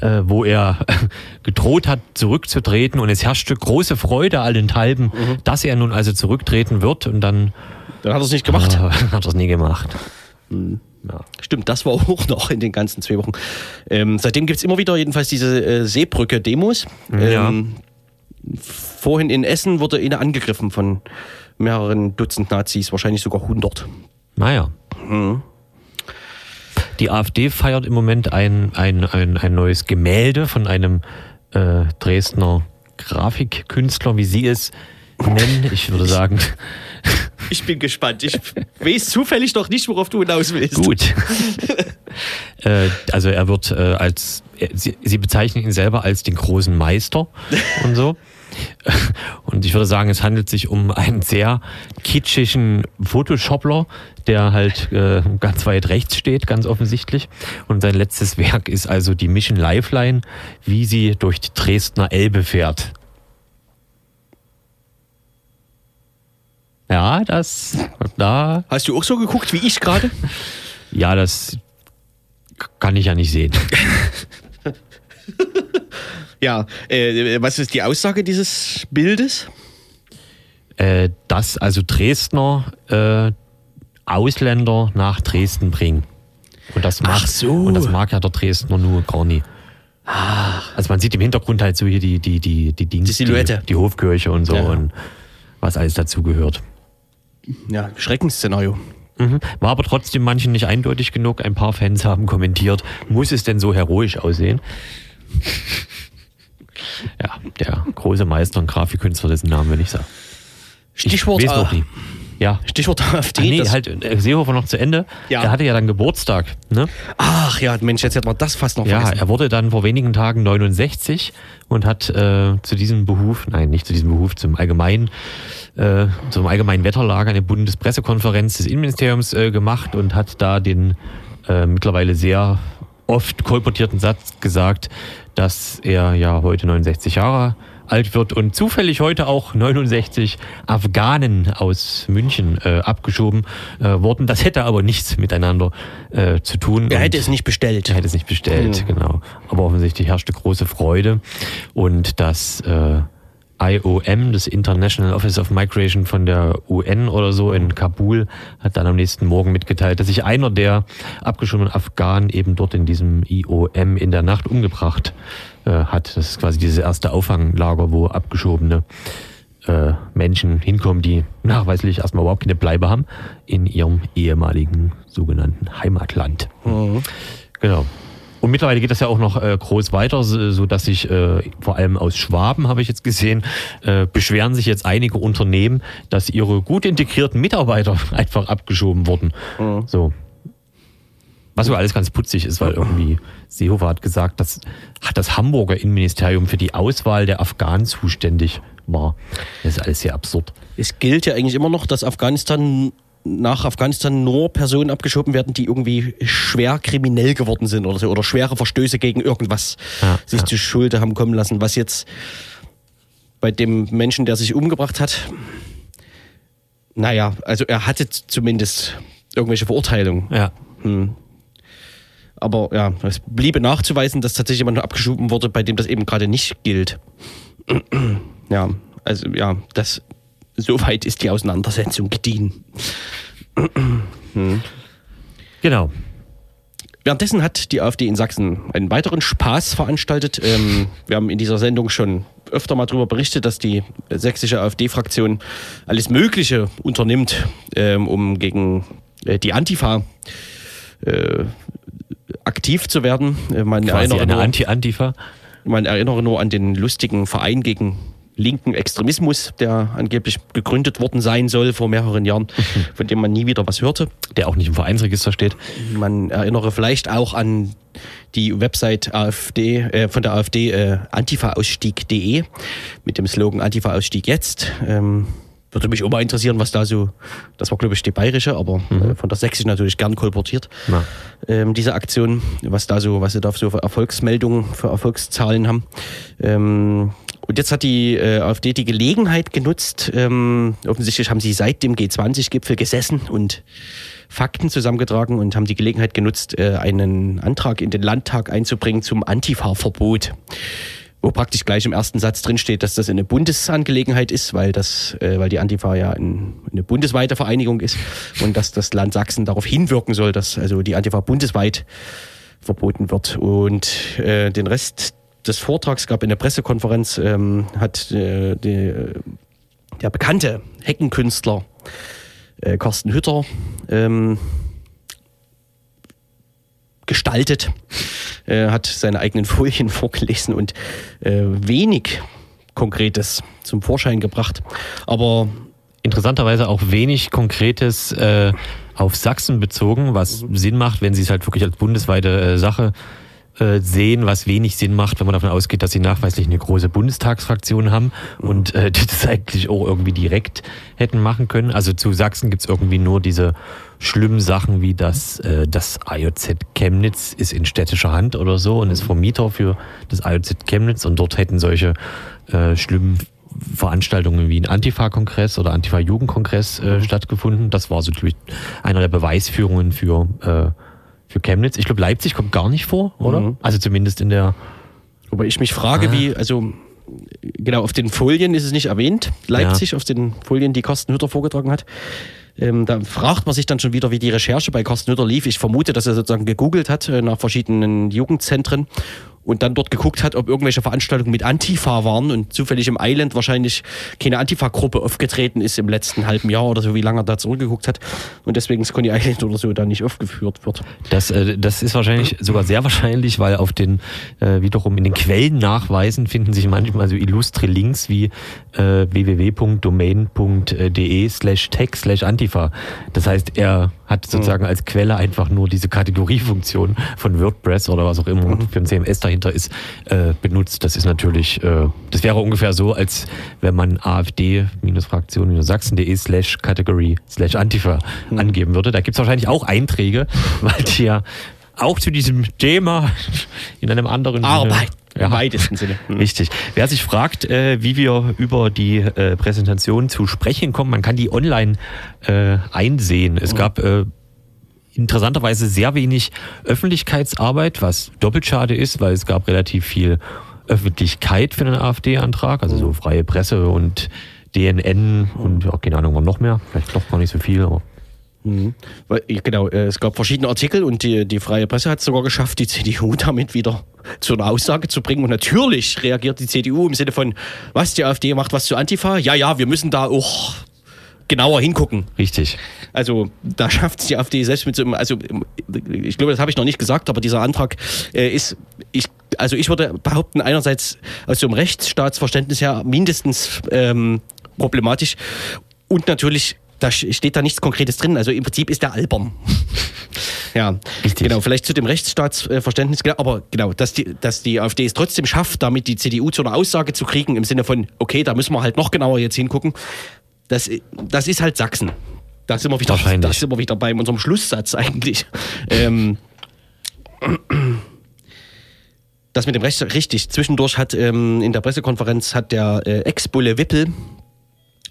äh, wo er (laughs) gedroht hat, zurückzutreten. Und es herrschte große Freude allenthalben, dass er nun also zurücktreten wird. Und dann, Dann hat er es nicht gemacht. äh, (laughs) hat er es nie gemacht. Stimmt, das war (laughs) auch noch in den ganzen zwei Wochen. Ähm, seitdem gibt es immer wieder jedenfalls diese äh, Seebrücke-Demos. Ja. Ähm, vorhin in Essen wurde eine angegriffen von mehreren Dutzend Nazis, wahrscheinlich sogar 100. Naja. Die AfD feiert im Moment ein, ein, ein, ein neues Gemälde von einem äh, Dresdner Grafikkünstler, wie Sie es nennen. Ich würde sagen, (laughs) Ich bin gespannt. Ich weiß zufällig noch nicht, worauf du hinaus willst. gut. (laughs) äh, also er wird äh, als, Sie, Sie bezeichnen ihn selber als den großen Meister und so. (laughs) Und ich würde sagen, es handelt sich um einen sehr kitschigen Photoshopler, der halt äh, ganz weit rechts steht, ganz offensichtlich. Und sein letztes Werk ist also die Mission Lifeline, wie sie durch die Dresdner Elbe fährt. Ja, das, da, Hast du auch so geguckt wie ich gerade? (laughs) ja, das kann ich ja nicht sehen. (laughs) Ja. Äh, was ist die Aussage dieses Bildes? äh, dass also Dresdner äh, Ausländer nach Dresden bringen. Und das mag, Ach so. und das mag ja der Dresdner nur gar nie. Also man sieht im Hintergrund halt so hier die, die, die, die Dings, Die Silhouette. Die, die Hofkirche und so Ja. und was alles dazugehört. Ja, Schreckensszenario. Mhm. War aber trotzdem manchen nicht eindeutig genug. Ein paar Fans haben kommentiert, muss es denn so heroisch aussehen? Ja, der große Meister und Grafikkünstler, dessen Namen will ich sagen. Stichwort, ich weiß äh. Ja. Stichwort AfD. Ach nee, das- halt, äh, Seehofer noch zu Ende. Ja. Er hatte ja dann Geburtstag. Ne? Ach ja, Mensch, jetzt hätte man das fast noch Ja, vergessen. er wurde dann vor wenigen Tagen 69 und hat äh, zu diesem Behuf, nein, nicht zu diesem Behuf, zum allgemeinen, äh, zum allgemeinen Wetterlager eine Bundespressekonferenz des Innenministeriums äh, gemacht und hat da den äh, mittlerweile sehr oft kolportierten Satz gesagt, dass er ja heute 69 Jahre alt wird und zufällig heute auch 69 Afghanen aus München äh, abgeschoben äh, wurden. Das hätte aber nichts miteinander äh, zu tun. er hätte es nicht bestellt. er hätte es nicht bestellt, Hm. genau. Aber offensichtlich herrschte große Freude und das äh, IOM, das International Office of Migration von der UN oder so in Kabul, hat dann am nächsten Morgen mitgeteilt, dass sich einer der abgeschobenen Afghanen eben dort in diesem IOM in der Nacht umgebracht äh, hat. Das ist quasi dieses erste Auffanglager, wo abgeschobene äh, Menschen hinkommen, die nachweislich erstmal überhaupt keine Bleibe haben in ihrem ehemaligen sogenannten Heimatland. Genau. Und mittlerweile geht das ja auch noch äh, groß weiter, so dass sich äh, vor allem aus Schwaben, habe ich jetzt gesehen, äh, beschweren sich jetzt einige Unternehmen, dass ihre gut integrierten Mitarbeiter (laughs) einfach abgeschoben wurden. So. Was so alles ganz putzig ist, weil irgendwie Seehofer hat gesagt, dass hat das Hamburger Innenministerium für die Auswahl der Afghanen zuständig war. Das ist alles sehr absurd. Es gilt ja eigentlich immer noch, dass Afghanistan nach Afghanistan nur Personen abgeschoben werden, die irgendwie schwer kriminell geworden sind oder so oder schwere Verstöße gegen irgendwas Ja, sich ja. zu Schulde haben kommen lassen. Was jetzt bei dem Menschen, der sich umgebracht hat, naja, also er hatte zumindest irgendwelche Verurteilungen. Ja. Hm. Aber ja, es bliebe nachzuweisen, dass tatsächlich jemand abgeschoben wurde, bei dem das eben gerade nicht gilt. (clears throat) ja, also ja, das soweit ist die Auseinandersetzung gediehen. hm. Genau. Währenddessen hat die AfD in Sachsen einen weiteren Spaß veranstaltet. Ähm, wir haben in dieser Sendung schon öfter mal darüber berichtet, dass die sächsische AfD-Fraktion alles Mögliche unternimmt, ähm, um gegen äh, die Antifa äh, aktiv zu werden. Äh, man, Quasi erinnere eine nur, Anti-Antifa. man erinnere nur an den lustigen Verein gegen linken Extremismus, der angeblich gegründet worden sein soll vor mehreren Jahren, von dem man nie wieder was hörte. Der auch nicht im Vereinsregister steht. Man erinnere vielleicht auch an die Website AfD, äh, von der AfD äh, antifaausstieg.de mit dem Slogan Antifa-Ausstieg jetzt. Ähm, würde mich auch mal interessieren, was da so, das war glaube ich die bayerische, aber äh, von der sächsischen natürlich gern kolportiert. Ähm, diese Aktion, was da so, was sie da so für Erfolgsmeldungen, für Erfolgszahlen haben. Ähm, und jetzt hat die äh, AfD die Gelegenheit genutzt, ähm, offensichtlich haben sie seit dem G20-Gipfel gesessen und Fakten zusammengetragen und haben die Gelegenheit genutzt, äh, einen Antrag in den Landtag einzubringen zum Antifa-Verbot. Wo praktisch gleich im ersten Satz drinsteht, dass das eine Bundesangelegenheit ist, weil, das, äh, weil die Antifa ja ein, eine bundesweite Vereinigung ist und dass das Land Sachsen darauf hinwirken soll, dass also die Antifa bundesweit verboten wird. Und äh, den Rest des Vortrags gab in der Pressekonferenz, ähm, hat äh, die, der bekannte Heckenkünstler äh, Carsten Hütter ähm, gestaltet, äh, hat seine eigenen Folien (laughs) vorgelesen und äh, wenig Konkretes zum Vorschein gebracht. Aber Interessanterweise auch wenig Konkretes äh, auf Sachsen bezogen, was Sinn macht, wenn sie es halt wirklich als bundesweite äh, Sache äh, sehen, was wenig Sinn macht, wenn man davon ausgeht, dass sie nachweislich eine große Bundestagsfraktion haben und äh, die (laughs) das eigentlich auch irgendwie direkt hätten machen können. Also zu Sachsen gibt's irgendwie nur diese schlimmen Sachen wie das, äh, das IOZ Chemnitz ist in städtischer Hand oder so und ist Vermieter für das IOZ Chemnitz und dort hätten solche äh, schlimmen Veranstaltungen wie ein Antifa-Kongress oder Antifa-Jugendkongress äh, stattgefunden. Das war so glaube ich, einer der Beweisführungen für, äh, für Chemnitz. Ich glaube, Leipzig kommt gar nicht vor, oder? Mhm. Also zumindest in der. Wobei ich mich frage, Ah. wie, also genau, auf den Folien ist es nicht erwähnt, Leipzig, auf den Folien, die Carsten Hütter vorgetragen hat. Ähm, da fragt man sich dann schon wieder, wie die Recherche bei Carsten Hütter lief. Ich vermute, dass er sozusagen gegoogelt hat äh, nach verschiedenen Jugendzentren und dann dort geguckt hat, ob irgendwelche Veranstaltungen mit Antifa waren und zufällig im Island wahrscheinlich keine Antifa-Gruppe aufgetreten ist im letzten halben Jahr oder so, wie lange er da zurückgeguckt hat und deswegen Coney Island oder so da nicht aufgeführt wird. Das, äh, das ist wahrscheinlich sogar sehr wahrscheinlich, weil auf den äh, wiederum in den Quellennachweisen finden sich manchmal so illustre Links wie äh, www.domain.de slash tech slash antifa. Das heißt, er hat sozusagen als Quelle einfach nur diese Kategoriefunktion von WordPress oder was auch immer für ein CMS dahinter ist, äh, benutzt. Das ist natürlich, äh, das wäre ungefähr so, als wenn man afd-fraktion-sachsen.de slash Category slash Antifa angeben würde. Da gibt es wahrscheinlich auch Einträge, (laughs) weil die ja auch zu diesem Thema in einem anderen Arbeit. Sinne, Im weitesten Sinne. Mhm. Richtig. Wer sich fragt, äh, wie wir über die äh, Präsentation zu sprechen kommen, man kann die online äh, einsehen. Es gab äh, interessanterweise sehr wenig Öffentlichkeitsarbeit, was doppelt schade ist, weil es gab relativ viel Öffentlichkeit für den AfD-Antrag, also so freie Presse und DNN und ja, keine Ahnung, noch mehr. Vielleicht doch gar nicht so viel, aber Mhm. Weil, Genau, äh, es gab verschiedene Artikel und die, die freie Presse hat es sogar geschafft, die CDU (laughs) damit wieder zu einer Aussage zu bringen. Und natürlich reagiert die CDU im Sinne von, was, die AfD macht was zu Antifa? Ja, ja, wir müssen da auch genauer hingucken. richtig. Also da schafft es die AfD selbst mit so einem, also ich glaube, das habe ich noch nicht gesagt, aber dieser Antrag äh, ist, ich, also ich würde behaupten, einerseits aus so einem Rechtsstaatsverständnis her mindestens ähm, problematisch und natürlich da steht da nichts Konkretes drin. Also im Prinzip ist der albern. (laughs) ja, Richtig. genau. Vielleicht zu dem Rechtsstaatsverständnis, genau, aber genau, dass die, dass die AfD es trotzdem schafft, damit die CDU zu einer Aussage zu kriegen im Sinne von, okay, da müssen wir halt noch genauer jetzt hingucken. Das, das ist halt Sachsen. Da sind wir wieder, da sind wir wieder bei unserem Schlusssatz eigentlich. ähm, das mit dem Recht, richtig. Zwischendurch hat ähm, in der Pressekonferenz hat der äh, Ex-Bulle Wippel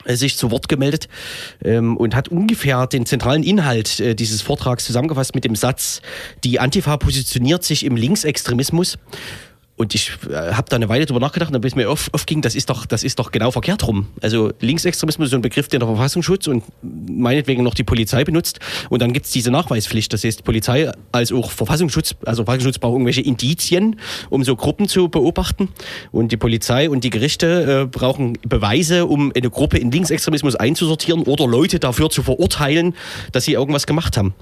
sich zu Wort gemeldet ähm, und hat ungefähr den zentralen Inhalt äh, dieses Vortrags zusammengefasst mit dem Satz, die Antifa positioniert sich im Linksextremismus. Und ich äh, habe da eine Weile drüber nachgedacht, und bis mir oft, oft ging, das ist doch, das ist doch genau verkehrt rum. Also Linksextremismus ist so ein Begriff, den der Verfassungsschutz und meinetwegen noch die Polizei benutzt. Und dann gibt es diese Nachweispflicht. Das heißt, Polizei als auch Verfassungsschutz, also Verfassungsschutz braucht irgendwelche Indizien, um so Gruppen zu beobachten. Und die Polizei und die Gerichte äh, brauchen Beweise, um eine Gruppe in Linksextremismus einzusortieren oder Leute dafür zu verurteilen, dass sie irgendwas gemacht haben.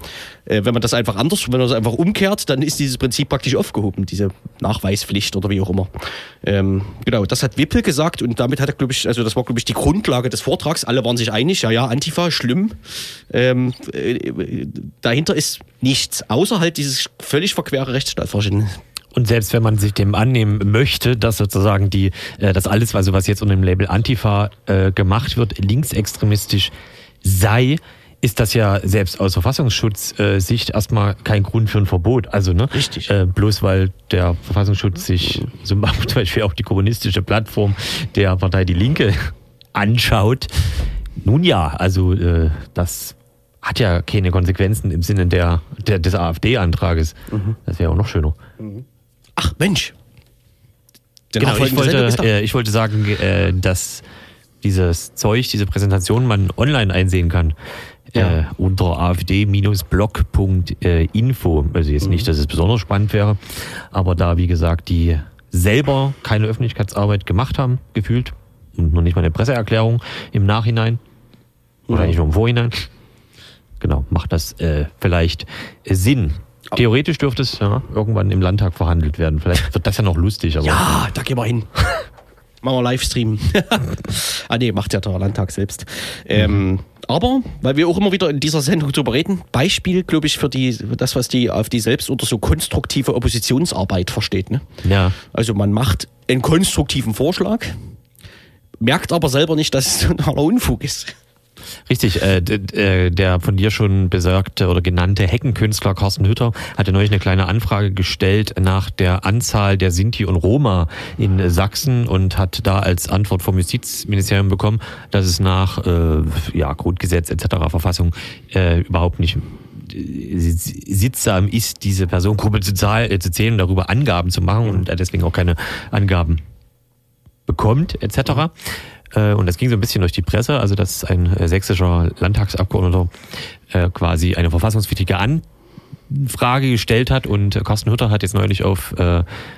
Äh, wenn man das einfach anders, wenn man das einfach umkehrt, dann ist dieses Prinzip praktisch aufgehoben, diese Nachweispflicht oder wie auch immer. Ähm, genau, das hat Wippel gesagt und damit hat er, glaube ich, also das war, glaube ich, die Grundlage des Vortrags. Alle waren sich einig, ja, ja, Antifa, schlimm. Ähm, äh, dahinter ist nichts, außer halt dieses völlig verquere Rechtsstaatverständnis. Und selbst wenn man sich dem annehmen möchte, dass sozusagen die, äh, das alles, also was jetzt unter dem Label Antifa äh, gemacht wird, linksextremistisch sei, ist das ja selbst aus Verfassungsschutzsicht äh, erstmal kein Grund für ein Verbot. Also, ne? Richtig. Äh, bloß weil der Verfassungsschutz sich (laughs) zum Beispiel auch die kommunistische Plattform der Partei Die Linke (laughs) anschaut. Nun ja, also äh, das hat ja keine Konsequenzen im Sinne der, der des AfD-Antrages. Mhm. Das wäre auch noch schöner. Ach Mensch. Genau, ich wollte, äh, ich wollte sagen, äh, dass dieses Zeug, diese Präsentation man online einsehen kann. Äh, unter afd-blog.info. Also jetzt nicht, dass es besonders spannend wäre, aber da, wie gesagt, die selber keine Öffentlichkeitsarbeit gemacht haben, gefühlt, und noch nicht mal eine Presseerklärung im Nachhinein, oder nicht nur im Vorhinein, genau, macht das äh, vielleicht Sinn. Theoretisch dürfte es ja, irgendwann im Landtag verhandelt werden. Vielleicht wird das ja noch lustig. Ja, da gehen wir hin. (laughs) Machen wir Livestream. (laughs) ah nee, macht ja der Landtag selbst. Ähm, aber, weil wir auch immer wieder in dieser Sendung drüber reden, Beispiel, glaube ich, für, die, für das, was die AfD selbst unter so konstruktive Oppositionsarbeit versteht. Ne? Ja. Also man macht einen konstruktiven Vorschlag, merkt aber selber nicht, dass es (laughs) totaler Unfug ist. Richtig, äh, äh, der von dir schon besagte oder genannte Heckenkünstler Carsten Hütter hatte neulich eine kleine Anfrage gestellt nach der Anzahl der Sinti und Roma in Sachsen und hat da als Antwort vom Justizministerium bekommen, dass es nach äh, ja, Grundgesetz etc. Verfassung äh, überhaupt nicht äh, sittsam ist, diese Personengruppe zu, zahl, äh, zu zählen und darüber Angaben zu machen und er deswegen auch keine Angaben bekommt etc. Äh, Und das ging so ein bisschen durch die Presse, also dass ein äh, sächsischer Landtagsabgeordneter äh, quasi eine verfassungswidrige Anfrage gestellt hat und Carsten Hütter hat jetzt neulich auf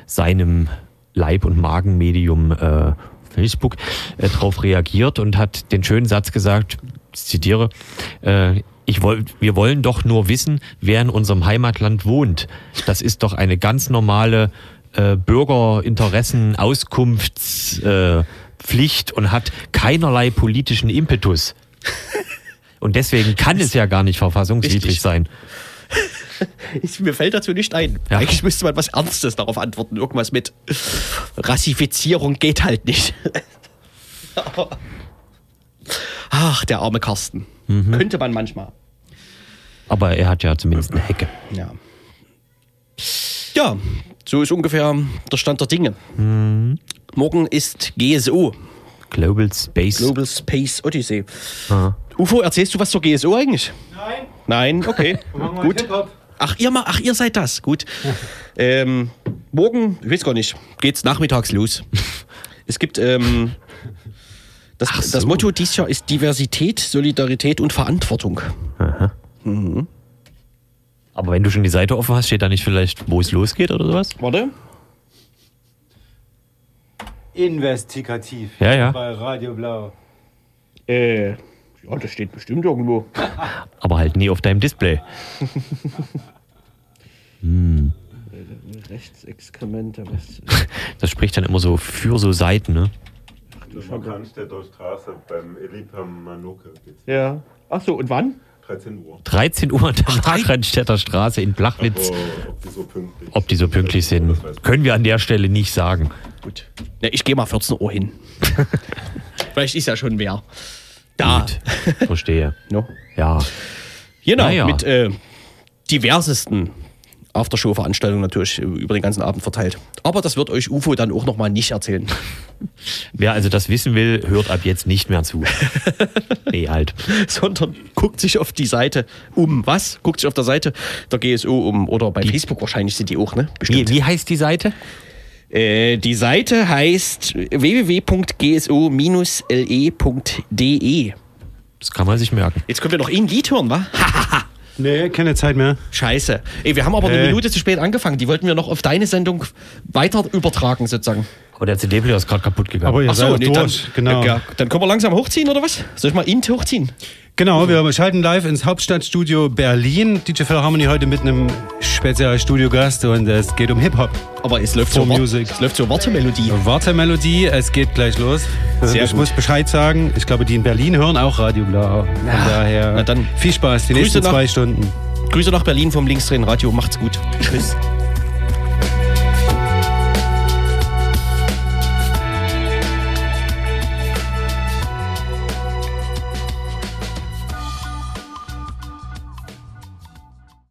seinem Leib- und Magenmedium Facebook darauf reagiert und hat den schönen Satz gesagt, ich zitiere, ich woll, wir wollen doch nur wissen, wer in unserem Heimatland wohnt. Das ist doch eine ganz normale äh, Bürgerinteressen, Auskunftspflicht äh, Pflicht und hat keinerlei politischen Impetus. Und deswegen kann es ja gar nicht verfassungswidrig Richtig. sein. (laughs) Ich, mir fällt dazu nicht ein. Ja. Eigentlich müsste man was Ernstes darauf antworten. Irgendwas mit Rassifizierung geht halt nicht. (laughs) Ach, der arme Carsten. Könnte man manchmal. Aber er hat ja zumindest eine Hecke. Ja. Ja, so ist ungefähr der Stand der Dinge. Morgen ist GSO, Global Space. Global Space Odyssey. Aha. UFO, erzählst du was zur GSO eigentlich? Nein. Nein, okay. (laughs) Gut. Ach ihr, ach, ihr seid das. Gut. ähm, morgen, ich weiß gar nicht, geht's nachmittags los. (laughs) es gibt ähm, das, Ach das so. Motto dieses Jahr ist Diversität, Solidarität und Verantwortung. Aber wenn du schon die Seite offen hast, steht da nicht vielleicht, wo es losgeht oder sowas? Warte. Investigativ. Ja, ja. Bei Radio Blau. Äh, ja, das steht bestimmt irgendwo. (laughs) Aber halt nie auf deinem Display. (laughs) Rechtsexkremente, was? (laughs) Das spricht dann immer so für so Seiten, ne? Markranstädter Straße beim Elipam Manuke. Ja. Ach so, und wann? 13 Uhr. 13 Uhr an der Markranstädter Straße in Blachlitz. Aber ob die so pünktlich Ob die so pünktlich sind, können wir an der Stelle nicht sagen. Gut. Ja, ich gehe mal 14 Uhr hin. (laughs) Vielleicht ist ja schon wer. Da. Gut, verstehe. (laughs) No? Ja. Genau, Naja. mit äh, diversesten Aftershow-Veranstaltungen natürlich äh, über den ganzen Abend verteilt. Aber das wird euch UFO dann auch nochmal nicht erzählen. (laughs) Wer also das wissen will, hört ab jetzt nicht mehr zu. nee, halt. Sondern guckt sich auf die Seite um. Was? Guckt sich auf der Seite der GSO um. Oder bei Facebook wahrscheinlich sind die auch, ne? Wie, wie heißt die Seite? Äh, die Seite heißt www.gso-le.de. Das kann man sich merken. Jetzt können wir noch ein Lied hören, wa? (laughs) Nee, keine Zeit mehr. Scheiße. Ey, wir haben aber eine Äh. Minute zu spät angefangen. Die wollten wir noch auf deine Sendung weiter übertragen, sozusagen. Aber der CD-Player ist gerade kaputt gegangen. Aber ihr Ach so, seid nee, durch, dann, genau. Ja, dann können wir langsam hochziehen, oder was? Soll ich mal Int hochziehen? Genau, wir schalten live ins Hauptstadtstudio Berlin. DJ Philharmony heute mit einem Spezialstudiogast und es geht um Hip-Hop. Aber es läuft, so, Music. es läuft so Wartemelodie. Wartemelodie, es geht gleich los. Sehr ich gut. muss Bescheid sagen, ich glaube, die in Berlin hören auch Radio Blau. Von daher na dann viel Spaß, die Grüße nächsten nach- zwei Stunden. Grüße nach Berlin vom Linksdrehen Radio. Macht's gut. Tschüss. (laughs)